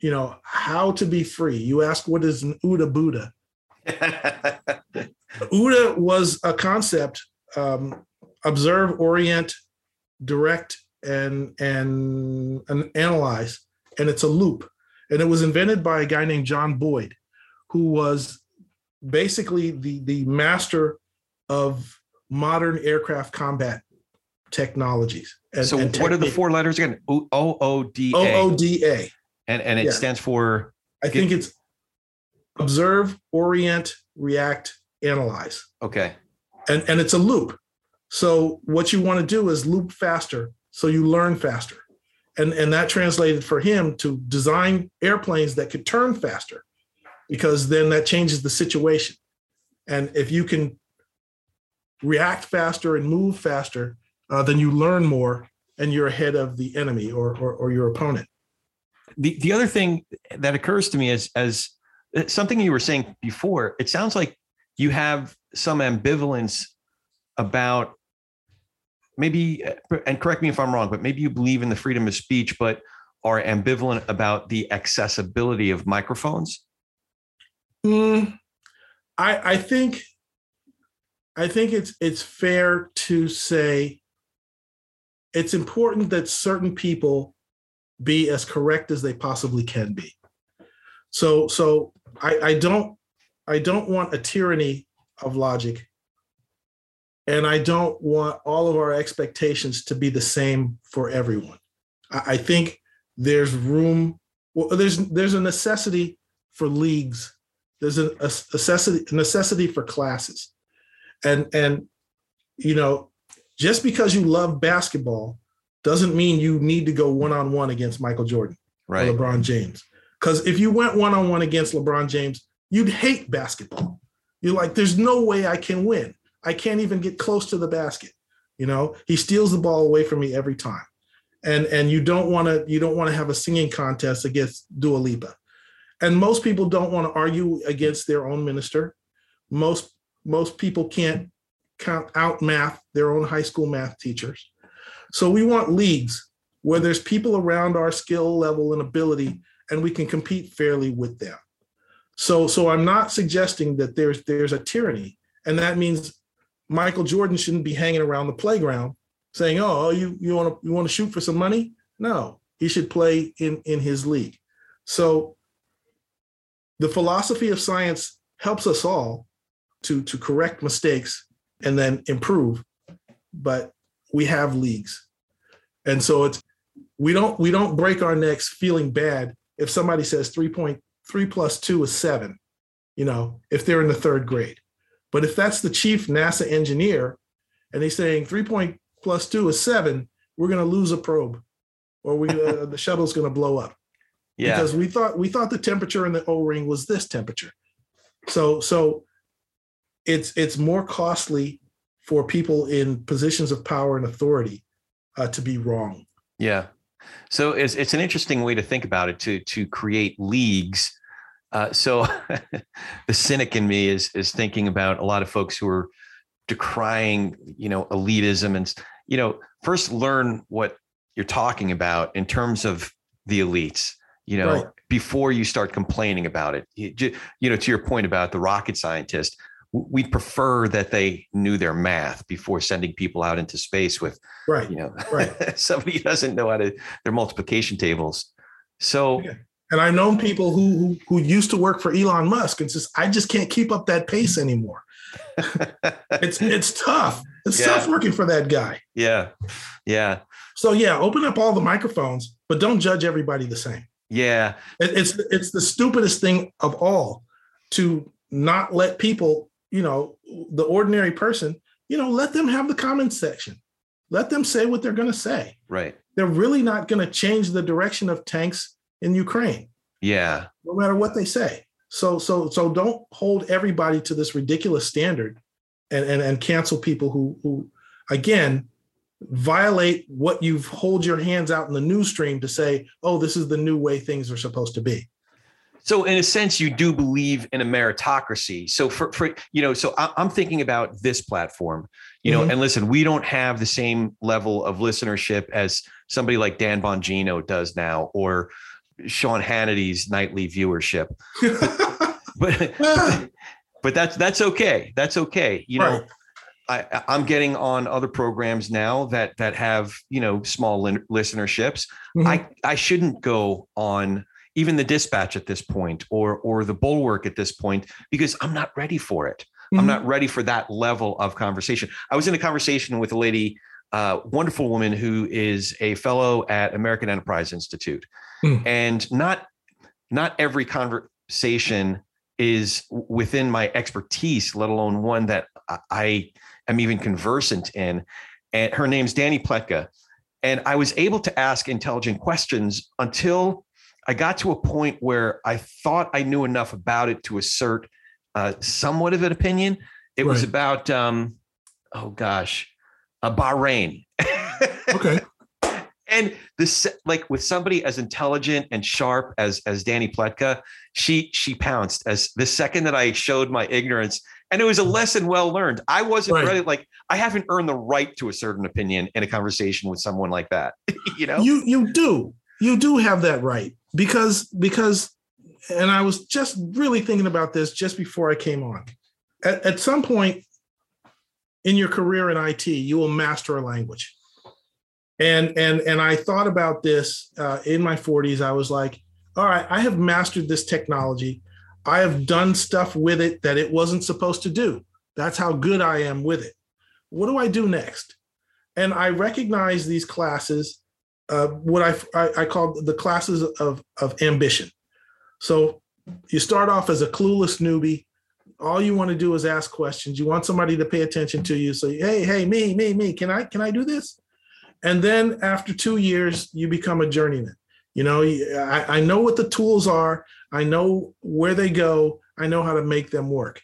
you know how to be free. You ask what is an OODA Buddha? [laughs] OODA was a concept: um, observe, orient, direct, and and and analyze. And it's a loop. And it was invented by a guy named John Boyd, who was basically the the master of modern aircraft combat technologies. And, so, and what are the four letters again? O O D A. O O D A. And and it yeah. stands for. I think it's observe, orient, react, analyze. Okay. And and it's a loop. So what you want to do is loop faster, so you learn faster. And and that translated for him to design airplanes that could turn faster, because then that changes the situation. And if you can react faster and move faster, uh, then you learn more and you're ahead of the enemy or, or, or your opponent. The, the other thing that occurs to me is as uh, something you were saying before, it sounds like you have some ambivalence about maybe, and correct me if I'm wrong, but maybe you believe in the freedom of speech, but are ambivalent about the accessibility of microphones? Mm, I, I think I think it's it's fair to say it's important that certain people be as correct as they possibly can be. So so I, I don't I don't want a tyranny of logic. And I don't want all of our expectations to be the same for everyone. I, think there's room, well, there's there's a necessity for leagues. There's a, a necessity necessity for classes and and you know just because you love basketball doesn't mean you need to go one-on-one against michael jordan right. or lebron james because if you went one-on-one against lebron james you'd hate basketball you're like there's no way i can win i can't even get close to the basket you know he steals the ball away from me every time and and you don't want to you don't want to have a singing contest against Dua Lipa. And most people don't want to argue against their own minister. Most most people can't count out math their own high school math teachers. So we want leagues where there's people around our skill level and ability and we can compete fairly with them. So so I'm not suggesting that there's there's a tyranny and that means Michael Jordan shouldn't be hanging around the playground saying, "Oh, you you want to you want to shoot for some money?" No, he should play in in his league. So the philosophy of science helps us all to to correct mistakes and then improve but we have leagues and so it's we don't we don't break our necks feeling bad if somebody says 3.3 plus 2 is 7 you know if they're in the third grade but if that's the chief nasa engineer and he's saying 3 point plus 2 is 7 we're going to lose a probe or we uh, [laughs] the shuttle's going to blow up yeah because we thought we thought the temperature in the o-ring was this temperature so so it's it's more costly for people in positions of power and authority uh, to be wrong. Yeah. So it's it's an interesting way to think about it to to create leagues. Uh, so [laughs] the cynic in me is is thinking about a lot of folks who are decrying, you know, elitism and you know, first learn what you're talking about in terms of the elites. You know, right. before you start complaining about it. You, you know, to your point about the rocket scientist, we'd prefer that they knew their math before sending people out into space with right you know right [laughs] somebody doesn't know how to their multiplication tables so yeah. And i've known people who, who who used to work for elon musk and says i just can't keep up that pace anymore [laughs] it's it's tough it's yeah. tough working for that guy yeah yeah so yeah open up all the microphones but don't judge everybody the same yeah it, it's it's the stupidest thing of all to not let people you know, the ordinary person, you know, let them have the comments section. Let them say what they're going to say. Right. They're really not going to change the direction of tanks in Ukraine. Yeah. No matter what they say. So so so don't hold everybody to this ridiculous standard and and, and cancel people who who again violate what you've hold your hands out in the news stream to say, oh, this is the new way things are supposed to be so in a sense you do believe in a meritocracy so for, for you know so i'm thinking about this platform you know mm-hmm. and listen we don't have the same level of listenership as somebody like dan bongino does now or sean hannity's nightly viewership but [laughs] but, but that's that's okay that's okay you know right. I, I'm getting on other programs now that that have you know small listenerships. Mm-hmm. I I shouldn't go on even the dispatch at this point or or the bulwark at this point because i'm not ready for it mm-hmm. i'm not ready for that level of conversation i was in a conversation with a lady uh, wonderful woman who is a fellow at american enterprise institute mm. and not not every conversation is within my expertise let alone one that i am even conversant in and her name's dani pletka and i was able to ask intelligent questions until I got to a point where I thought I knew enough about it to assert uh, somewhat of an opinion. It right. was about, um, oh gosh, uh, Bahrain. okay. [laughs] And this, like with somebody as intelligent and sharp as as Dani Pletka, she she pounced as the second that I showed my ignorance, and it was a lesson well learned. I wasn't right. ready. Like I haven't earned the right to a certain opinion in a conversation with someone like that. [laughs] you know, you you do you do have that right because because and I was just really thinking about this just before I came on. At, at some point in your career in IT, you will master a language. And and and I thought about this uh, in my 40s. I was like, all right, I have mastered this technology. I have done stuff with it that it wasn't supposed to do. That's how good I am with it. What do I do next? And I recognize these classes uh, what I, I, I call the classes of, of ambition. So you start off as a clueless newbie. All you want to do is ask questions. You want somebody to pay attention to you. So hey, hey, me, me, me. Can I can I do this? And then after two years, you become a journeyman. You know, I, I know what the tools are. I know where they go. I know how to make them work.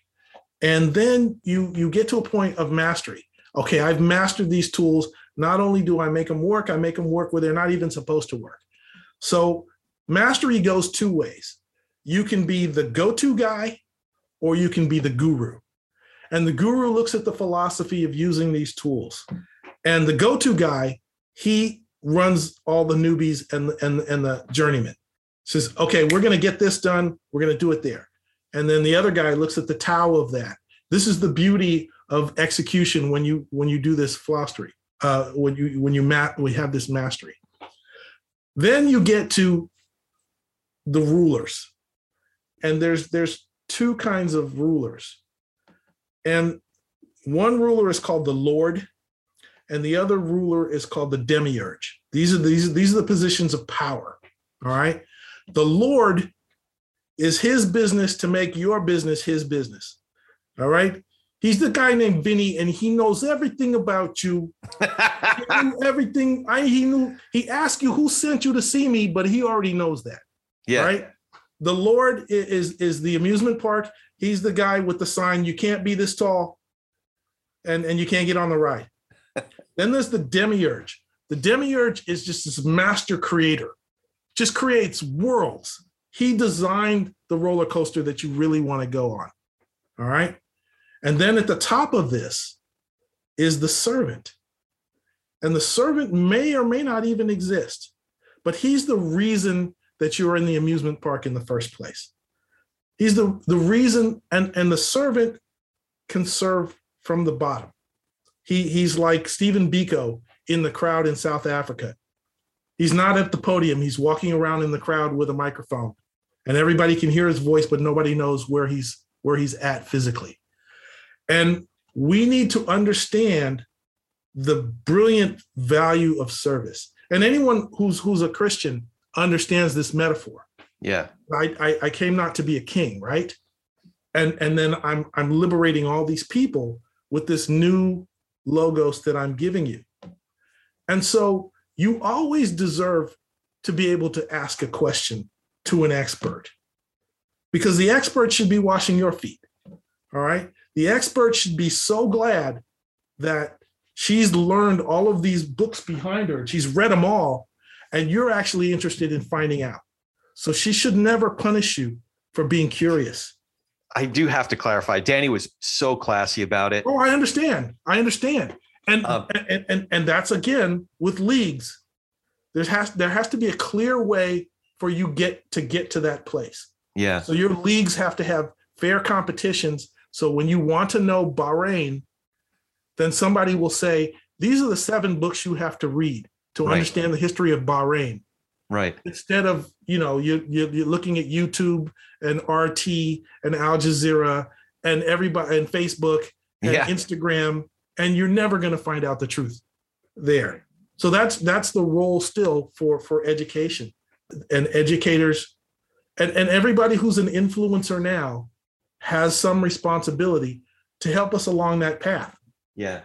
And then you you get to a point of mastery. Okay, I've mastered these tools. Not only do I make them work, I make them work where they're not even supposed to work. So mastery goes two ways. You can be the go to guy or you can be the guru. And the guru looks at the philosophy of using these tools. And the go to guy, he runs all the newbies and, and, and the journeyman. Says, okay, we're going to get this done. We're going to do it there. And then the other guy looks at the Tao of that. This is the beauty of execution when you when you do this philosophy uh, when you when you map we have this mastery. Then you get to the rulers, and there's there's two kinds of rulers, and one ruler is called the Lord, and the other ruler is called the demiurge. These are these these are the positions of power. All right, the Lord is his business to make your business his business. All right. He's the guy named Vinny, and he knows everything about you. [laughs] everything. I he knew. He asked you who sent you to see me, but he already knows that. Yeah. Right. The Lord is is the amusement park. He's the guy with the sign. You can't be this tall, and and you can't get on the ride. [laughs] then there's the demiurge. The demiurge is just this master creator, just creates worlds. He designed the roller coaster that you really want to go on. All right. And then at the top of this is the servant. And the servant may or may not even exist, but he's the reason that you're in the amusement park in the first place. He's the, the reason, and, and the servant can serve from the bottom. He, he's like Stephen Biko in the crowd in South Africa. He's not at the podium, he's walking around in the crowd with a microphone, and everybody can hear his voice, but nobody knows where he's where he's at physically. And we need to understand the brilliant value of service. And anyone who's who's a Christian understands this metaphor. Yeah. I, I, I came not to be a king, right? And and then I'm I'm liberating all these people with this new logos that I'm giving you. And so you always deserve to be able to ask a question to an expert because the expert should be washing your feet. All right. The expert should be so glad that she's learned all of these books behind her. She's read them all, and you're actually interested in finding out. So she should never punish you for being curious. I do have to clarify. Dani was so classy about it. Oh, I understand. I understand. And Um, and, and and that's again with leagues. There has there has to be a clear way for you get to get to that place. Yeah. So your leagues have to have fair competitions. So when you want to know Bahrain, then somebody will say, these are the seven books you have to read to Right. understand the history of Bahrain. Right. Instead of, you know, you, you, you're looking at YouTube and RT and Al Jazeera and everybody and Facebook and Yeah. Instagram, and you're never going to find out the truth there. So that's that's the role still for for education and educators and, and everybody who's an influencer now has some responsibility to help us along that path Yeah.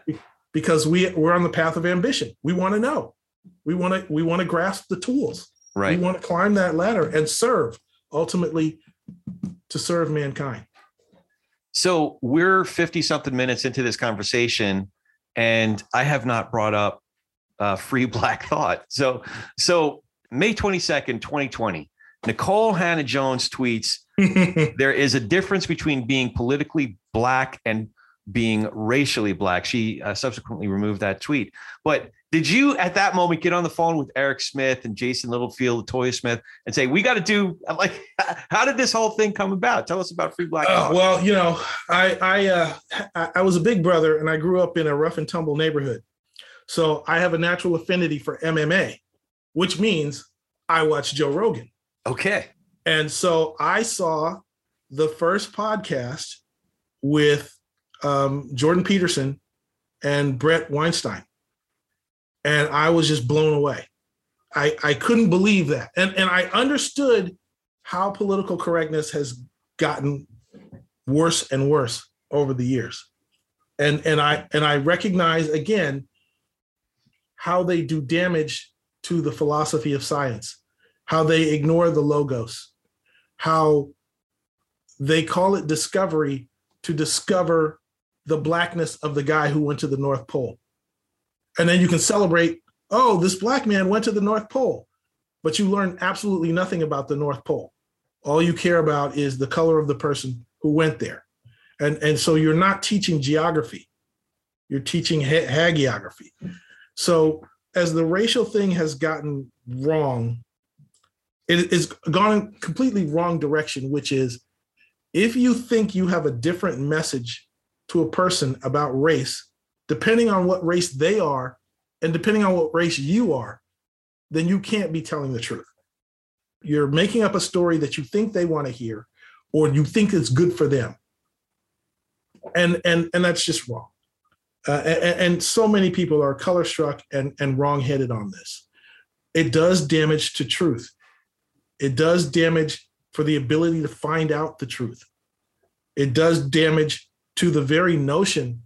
because we we're on the path of ambition. We want to know. We want to we want to grasp the tools. Right. We want to climb that ladder and serve ultimately to serve mankind. So we're 50 something minutes into this conversation, and I have not brought up uh, free [laughs] black thought. So, so May 22nd, 2020, Nikole Hannah Jones tweets [laughs] there is a difference between being politically black and being racially black. She uh, subsequently removed that tweet. But did you at that moment get on the phone with Erec Smith and Jason Littlefield, Toya Smith, and say, we got to do [laughs] like, how did this whole thing come about? Tell us about free black Uh, well, you know, I I, uh, I I was a big brother, and I grew up in a rough and tumble neighborhood, so I have a natural affinity for MMA, which means I watch Joe Rogan, okay. and so I saw the first podcast with um, Jordan Peterson and Bret Weinstein, and I was just blown away. I I couldn't believe that, and and I understood how political correctness has gotten worse and worse over the years. And and i and i recognize again how they do damage to the philosophy of science how they ignore the logos how they call it discovery to discover the blackness of the guy who went to the north pole and then you can celebrate oh this black man went to the north pole. But you learn absolutely nothing about the north pole. All you care about is the color of the person who went there. And and so you're not teaching geography. You're teaching ha- hagiography. So as the racial thing has gotten wrong it is gone completely wrong direction which is if you think you have a different message to a person about race depending on what race they are and depending on what race you are then you can't be telling the truth. You're making up a story that you think they want to hear or you think is good for them. And and and that's just wrong. Uh, and, and so many people are color struck and and wrong headed on this. It does damage to truth. It does damage for the ability to find out the truth. It does damage to the very notion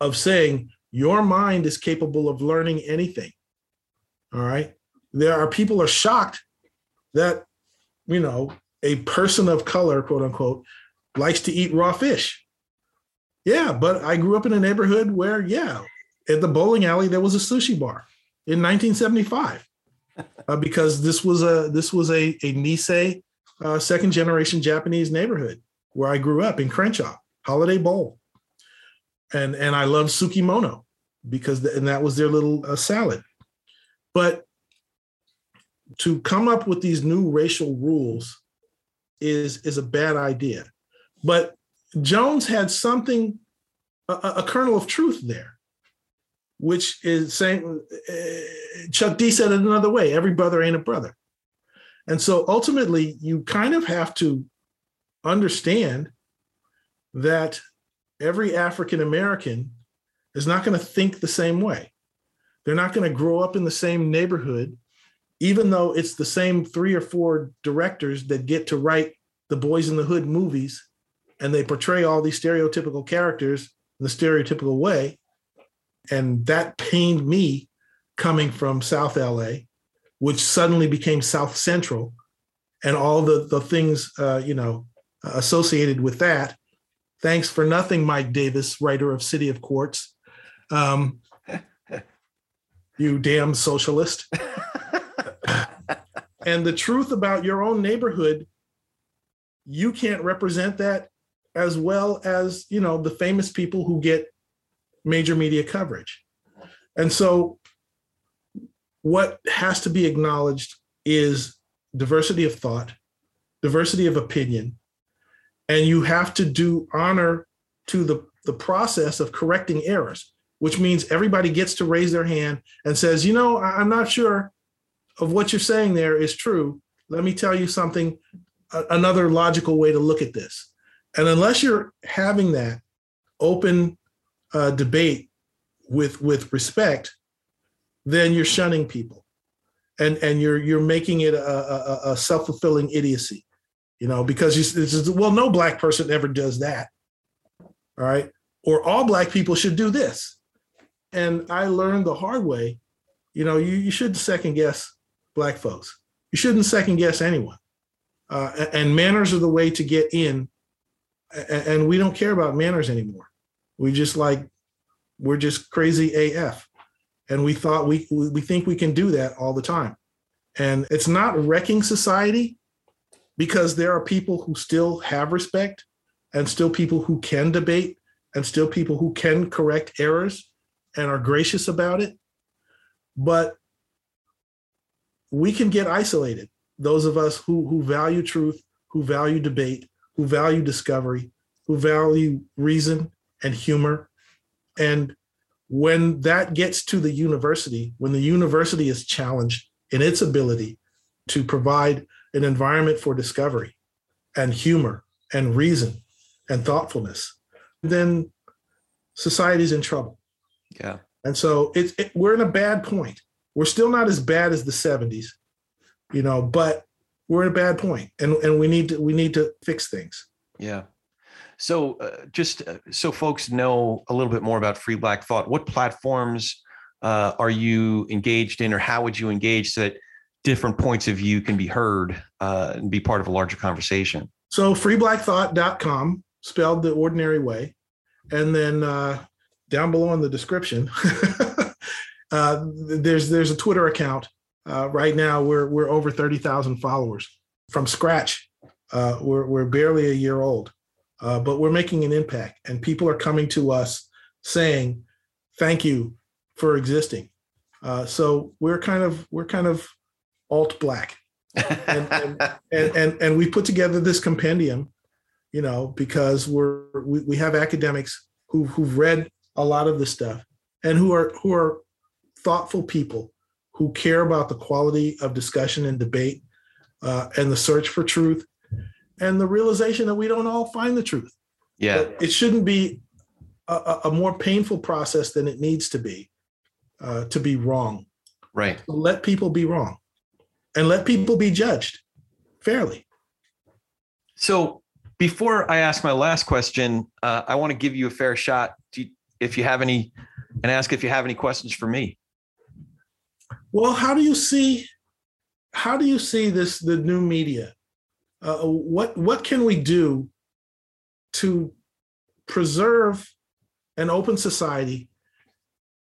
of saying your mind is capable of learning anything. All right? There are people are shocked that you know a person of color quote unquote likes to eat raw fish. Yeah but i grew up in a neighborhood where yeah at the bowling alley there was a sushi bar in 1975 uh, because this was a this was a a Nisei uh, second generation Japanese neighborhood where I grew up in Crenshaw, Holiday Bowl, and and I love sukimono because the, and that was their little uh, salad. But to come up with these new racial rules is is a bad idea. But Jones had something a, a kernel of truth there which is saying uh, Chuck D said it another way every brother ain't a brother. And so ultimately, you kind of have to understand that every African American is not going to think the same way. They're not going to grow up in the same neighborhood, even though it's the same three or four directors that get to write the Boyz n the Hood movies and they portray all these stereotypical characters in the stereotypical way and that pained me coming from South LA, which suddenly became South Central, and all the the things uh, you know associated with that. Thanks for nothing, Mike Davis, writer of City of Quartz. Um, you damn socialist. [laughs] and the truth about your own neighborhood, you can't represent that as well as you know the famous people who get major media coverage. And so, what has to be acknowledged is diversity of thought, diversity of opinion, and you have to do honor to the, the process of correcting errors, which means everybody gets to raise their hand and says, you know, I'm not sure of what you're saying there is true. Let me tell you something, another logical way to look at this. And unless you're having that open uh, debate with with respect, then you're shunning people, and and you're you're making it a, a, a self fulfilling idiocy, you know, because you it's, well, no black person ever does that, all right, or all black people should do this, and I learned the hard way, you know, you you shouldn't second guess black folks, you shouldn't second guess anyone, uh, and manners are the way to get in, and we don't care about manners anymore. We just like we're just crazy AF. And we thought we we think we can do that all the time. And it's not wrecking society because there are people who still have respect and still people who can debate and still people who can correct errors and are gracious about it. But we can get isolated. Those of us who, who value truth, who value debate, who value discovery, who value reason, and humor. And when that gets to the university, when the university is challenged in its ability to provide an environment for discovery and humor and reason and thoughtfulness, then society's in trouble. Yeah. And so it's it, we're in a bad point. We're still not as bad as the 70s, you know, but we're in a bad point and, and we need to we need to fix things. Yeah. So, uh, just uh, so folks know a little bit more about Free Black Thought, what platforms uh, are you engaged in, or how would you engage so that different points of view can be heard uh, and be part of a larger conversation? So, freeblackthought.com, spelled the ordinary way. And then uh, down below in the description, [laughs] uh, there's there's a Twitter account. right now, we're we're over thirty thousand followers from scratch. we're we're barely a year old uh, but we're making an impact and people are coming to us saying thank you for existing uh, so we're kind of we're kind of alt black and, and, and, and, and we put together this compendium you know because we're we, we have academics who who've read a lot of this stuff and who are who are thoughtful people who care about the quality of discussion and debate uh, and the search for truth and the realization that we don't all find the truth. Yeah. But it shouldn't be a, a, more painful process than it needs to be uh, to be wrong. Right. So let people be wrong and let people be judged fairly. So before I ask my last question, uh, I want to give you a fair shot to, if you have any and ask if you have any questions for me. Well, how do you see how do you see this the new media uh, what what can we do to preserve an open society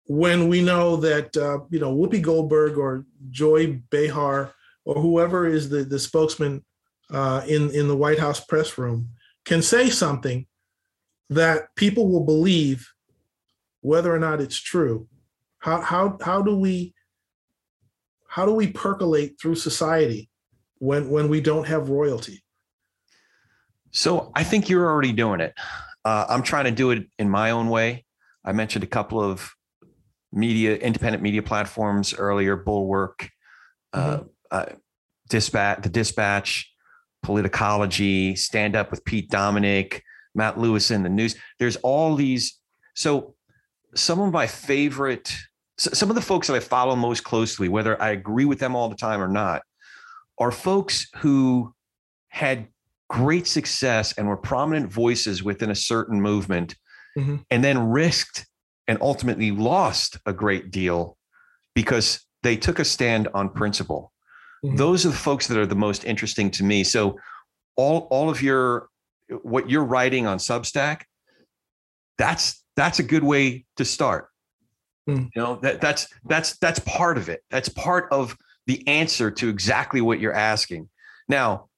when we know that uh, you know Whoopi Goldberg or Joy Behar or whoever is the the spokesman uh, in in the White House press room can say something that people will believe, whether or not it's true. How how how do we how do we percolate through society when when we don't have royalty? So I think you're already doing it. Uh, I'm trying to do it in my own way. I mentioned a couple of media, independent media platforms earlier, Bulwark, uh, mm-hmm. Uh, Dispatch, the Dispatch, Politicology, Stand Up with Pete Dominick, Matt Lewis in the news. There's all these. So some of my favorite, some of the folks that I follow most closely, whether I agree with them all the time or not, are folks who had great success and were prominent voices within a certain movement mm-hmm. and then risked and ultimately lost a great deal because they took a stand on principle. Mm-hmm. Those are the folks that are the most interesting to me. So all all of your what you're writing on Substack, that's that's a good way to start. Mm. You know, that that's that's that's part of it. That's part of the answer to exactly what you're asking. Now,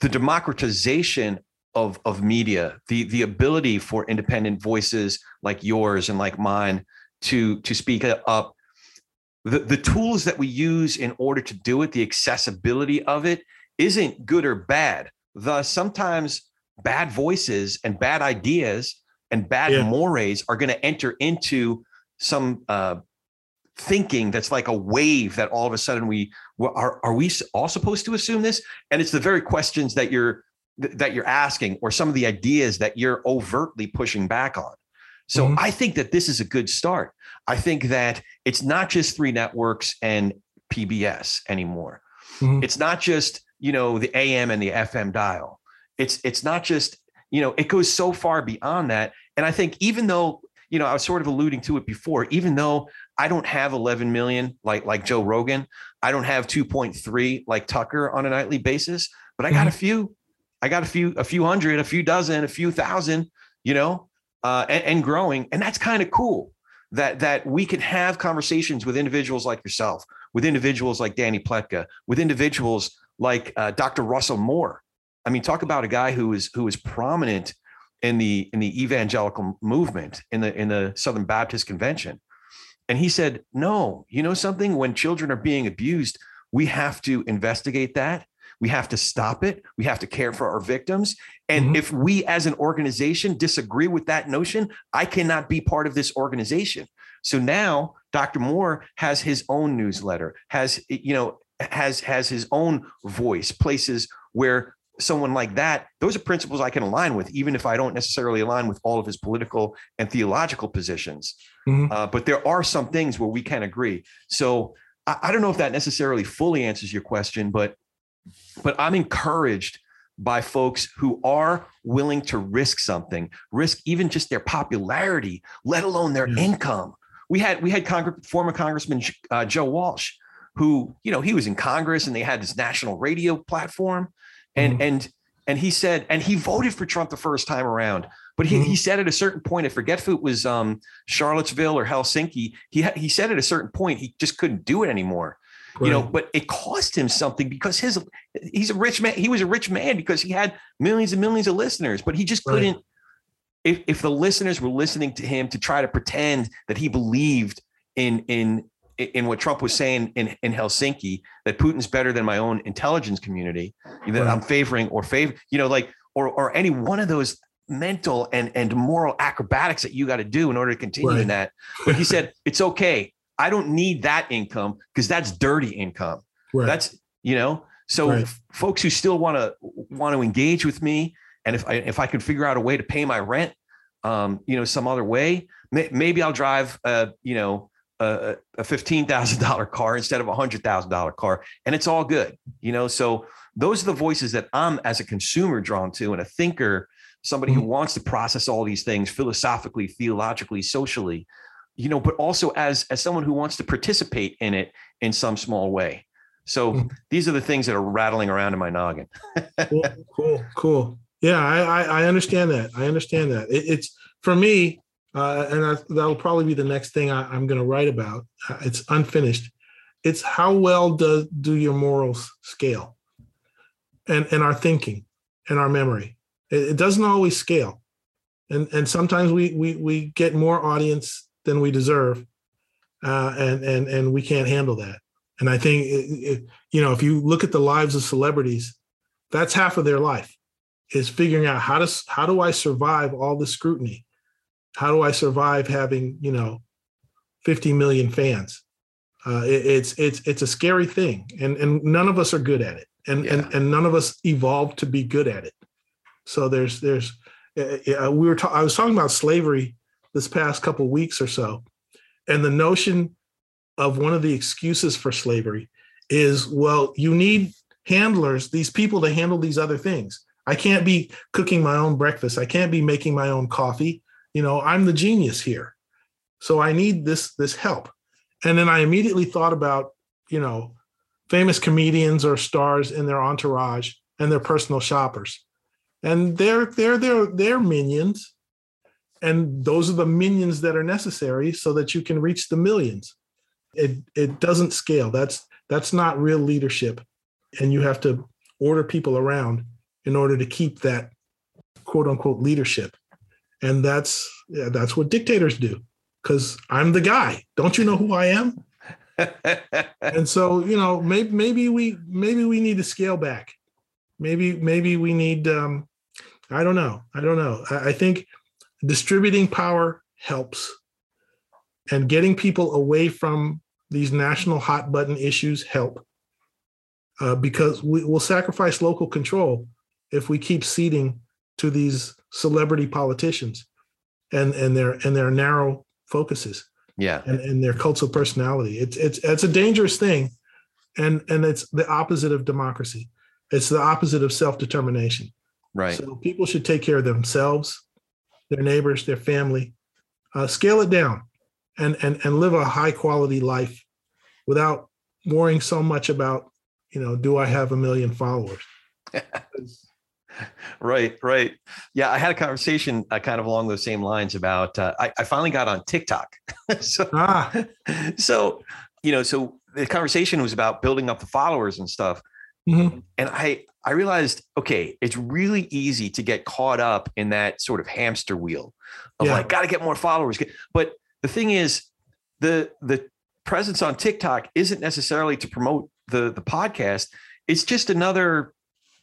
the democratization of, of media, the, the ability for independent voices like yours and like mine to, to speak up, the, the tools that we use in order to do it, the accessibility of it isn't good or bad. Thus, sometimes bad voices and bad ideas and bad yeah. mores are going to enter into some uh, thinking that's like a wave that all of a sudden we are are we all supposed to assume this and it's the very questions that you're that you're asking or some of the ideas that you're overtly pushing back on. So mm-hmm. I think that this is a good start. I think that it's not just three networks and PBS anymore. Mm-hmm. It's not just, you know, the AM and the FM dial. It's it's not just, you know, it goes so far beyond that. And I think even though, you know, I was sort of alluding to it before, even though I don't have 11 million like like Joe Rogan, I don't have 2.3 like Tucker on a nightly basis, but I got mm-hmm. a few I got a few, a few hundred, a few dozen, a few thousand, you know, uh, and, and growing. And that's kind of cool that that we can have conversations with individuals like yourself, with individuals like Dani Pletka, with individuals like uh, Dr. Russell Moore. I mean, talk about a guy who is who is prominent in the in the evangelical movement in the in the Southern Baptist Convention. And he said, "No, you know something? When children are being abused, we have to investigate that we have to stop it. We have to care for our victims. And mm-hmm. if we as an organization disagree with that notion, I cannot be part of this organization. So now Dr. Moore has his own newsletter, has, you know, has has his own voice, places where someone like that, those are principles I can align with, even if I don't necessarily align with all of his political and theological positions. Mm-hmm. Uh, but there are some things where we can agree. So I, I, don't know if that necessarily fully answers your question, but but I'm encouraged by folks who are willing to risk something, risk even just their popularity, let alone their yeah. income. We had we had Congre- former Congressman uh, Joe Walsh, who you know he was in Congress and they had this national radio platform, and mm and and he said and he voted for Trump the first time around, but he, mm he said at a certain point, I forget if it was um, Charlottesville or Helsinki, he he said at a certain point he just couldn't do it anymore Right. You know, but it cost him something because his he's a rich man. He was a rich man because he had millions and millions of listeners, but he just couldn't. If, if the listeners were listening to him to try to pretend that he believed in in in what Trump was saying in, in Helsinki, that Putin's better than my own intelligence community, that right. I'm favoring or favor, you know, like or or any one of those mental and and moral acrobatics that you got to do in order to continue right. in that. But he said it's okay. I don't need that income because that's dirty income. Right. That's you know. So right. f- folks who still want to want to engage with me, and if I if I can figure out a way to pay my rent, um, you know, some other way, may, maybe I'll drive a you know a, a fifteen thousand dollar car instead of a hundred thousand dollar car, and it's all good. You know, so those are the voices that I'm as a consumer drawn to, and a thinker, somebody mm-hmm. who wants to process all these things philosophically, theologically, socially you know, but also as as someone who wants to participate in it in some small way. So mm-hmm. these are the things that are rattling around in my noggin. cool, cool, cool. Yeah, I, I, I understand that. I understand that. It, it's for me. uh, and that, that'll probably be the next thing I, am going to write about. Uh, it's unfinished. It's how well does do your morals scale, and and our thinking, and our memory. It, it doesn't always scale, and and sometimes we we we get more audience than we deserve, uh, and and and we can't handle that. And I think it, it, you know if you look at the lives of celebrities, that's half of their life is figuring out how to how do I survive all the scrutiny how do I survive having you know 50 million fans? Uh, it, it's it's it's a scary thing, and and none of us are good at it, and yeah. and and none of us evolved to be good at it. So there's there's uh, we were ta- I was talking about slavery this past couple weeks or so, and the notion of one of the excuses for slavery is well you need handlers these people to handle these other things. I can't be cooking my own breakfast. I can't be making my own coffee. You know i'm the genius here. So i need this this help. And then i immediately thought about you know famous comedians or stars in their entourage and their personal shoppers. And they're they're they're they're minions and those are the minions that are necessary so that you can reach the millions. It it doesn't scale. That's that's not real leadership. And you have to order people around in order to keep that quote unquote leadership. And that's yeah, that's what dictators do. Because i'm the guy. Don't you know who i am? [laughs] And so you know maybe maybe we maybe we need to scale back. Maybe maybe we need um i don't know. I don't know. I, I think distributing power helps. And getting people away from these national hot button issues help uh, because we will sacrifice local control if we keep ceding to these celebrity politicians and and their and their narrow focuses yeah. and, and their cults of personality. It's it's it's a dangerous thing and and it's the opposite of democracy. It's the opposite of self-determination. Right. So people should take care of themselves their neighbors their family uh, scale it down and and and live a high quality life without worrying so much about you know do i have a million followers [laughs] right, right. Yeah, I had a conversation uh, kind of along those same lines about. Uh, I, I, finally got on TikTok, [laughs] so ah. so you know, so the conversation was about building up the followers and stuff. Mm-hmm. And I I realized, okay, it's really easy to get caught up in that sort of hamster wheel of yeah. like, got to get more followers. But the thing is, the the presence on TikTok isn't necessarily to promote the the podcast. It's just another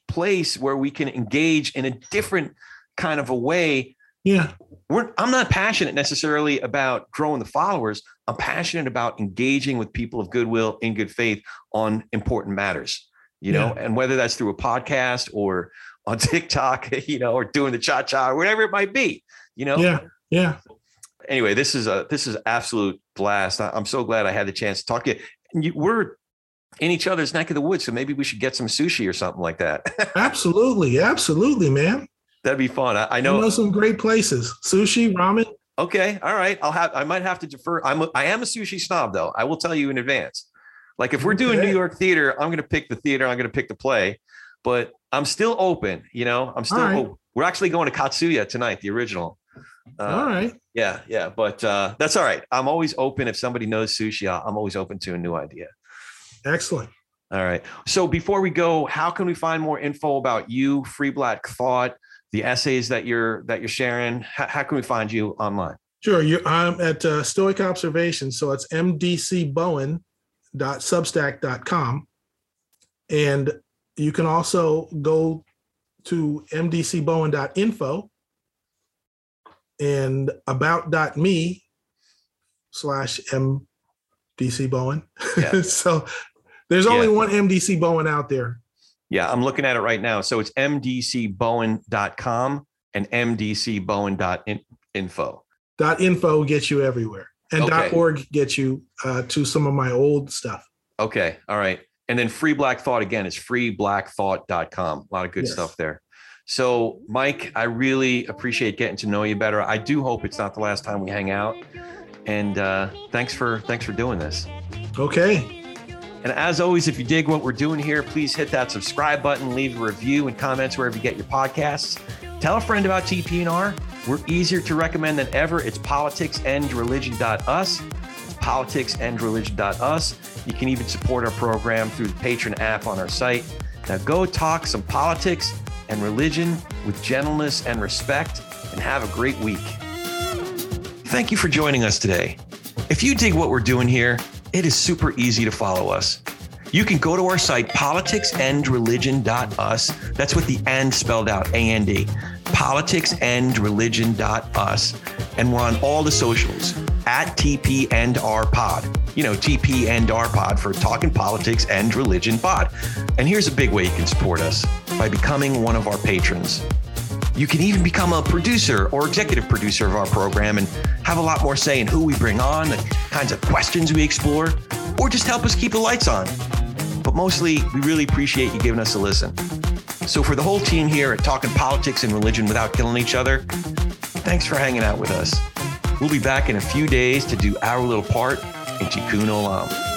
place where we can engage in a different kind of a way. Yeah. We're, I'm not passionate necessarily about growing the followers. I'm passionate about engaging with people of goodwill in good faith on important matters, you know, and whether that's through a podcast or on [laughs] TikTok, you know, or doing the cha cha or whatever it might be, you know? Yeah. Yeah. Anyway, this is a, this is absolute blast. I'm so glad I had the chance to talk to you. you we're in each other's neck of the woods. So maybe we should get some sushi or something like that. [laughs] absolutely. Absolutely, man. That'd be fun. I, I know. I know some great places. Sushi, ramen. Okay. All right. I'll have, I might have to defer. I'm, a, I am a sushi snob though. I will tell you in advance. Like if we're doing. New York theater, I'm going to pick the theater. I'm going to pick the play, but I'm still open. You know, I'm still, right. we're actually going to Katsuya tonight, the original. Uh, all right. Yeah. Yeah. But uh, that's all right. I'm always open. If somebody knows sushi, I'm always open to a new idea. Excellent. All right. So before we go, how can we find more info about you, Free Black Thought, the essays that you're that you're sharing? How, how can we find you online? Sure. You, I'm at uh, Stoic Observation. So it's mdcbowen.substack.com. And you can also go to mdcbowen.info and about.me slash mdc bowen. Yeah. [laughs] so there's only yeah. one MDC Bowen out there. Yeah, I'm looking at it right now. So it's mdcbowen.com and mdcbowen.info. Dot info gets you everywhere. And okay. dot org gets you uh, to some of my old stuff. Okay. All right. And then free black thought again is freeblackthought.com. A lot of good yes. stuff there. So, Mike, I really appreciate getting to know you better. I do hope it's not the last time we hang out. And uh, thanks for thanks for doing this. Okay. And as always, if you dig what we're doing here, please hit that subscribe button, leave a review and comments wherever you get your podcasts. Tell a friend about TPNR. We're easier to recommend than ever. It's politicsandreligion.us. It's politicsandreligion.us. You can even support our program through the Patreon app on our site. Now go talk some politics and religion with gentleness and respect and have a great week. Thank you for joining us today. If you dig what we're doing here, it is super easy to follow us. You can go to our site, politicsandreligion.us. That's with the and spelled out, A A N D. D. Politicsandreligion.us. And we're on all the socials at TP and R Pod. You know, TP and R Pod for Talking Politics and Religion Pod. And here's a big way you can support us by becoming one of our patrons. You can even become a producer or executive producer of our program and have a lot more say in who we bring on, the kinds of questions we explore, or just help us keep the lights on. But mostly, we really appreciate you giving us a listen. So, for the whole team here at Talking Politics and Religion Without Killing Each Other, thanks for hanging out with us. We'll be back in a few days to do our little part in Tikkun Olam.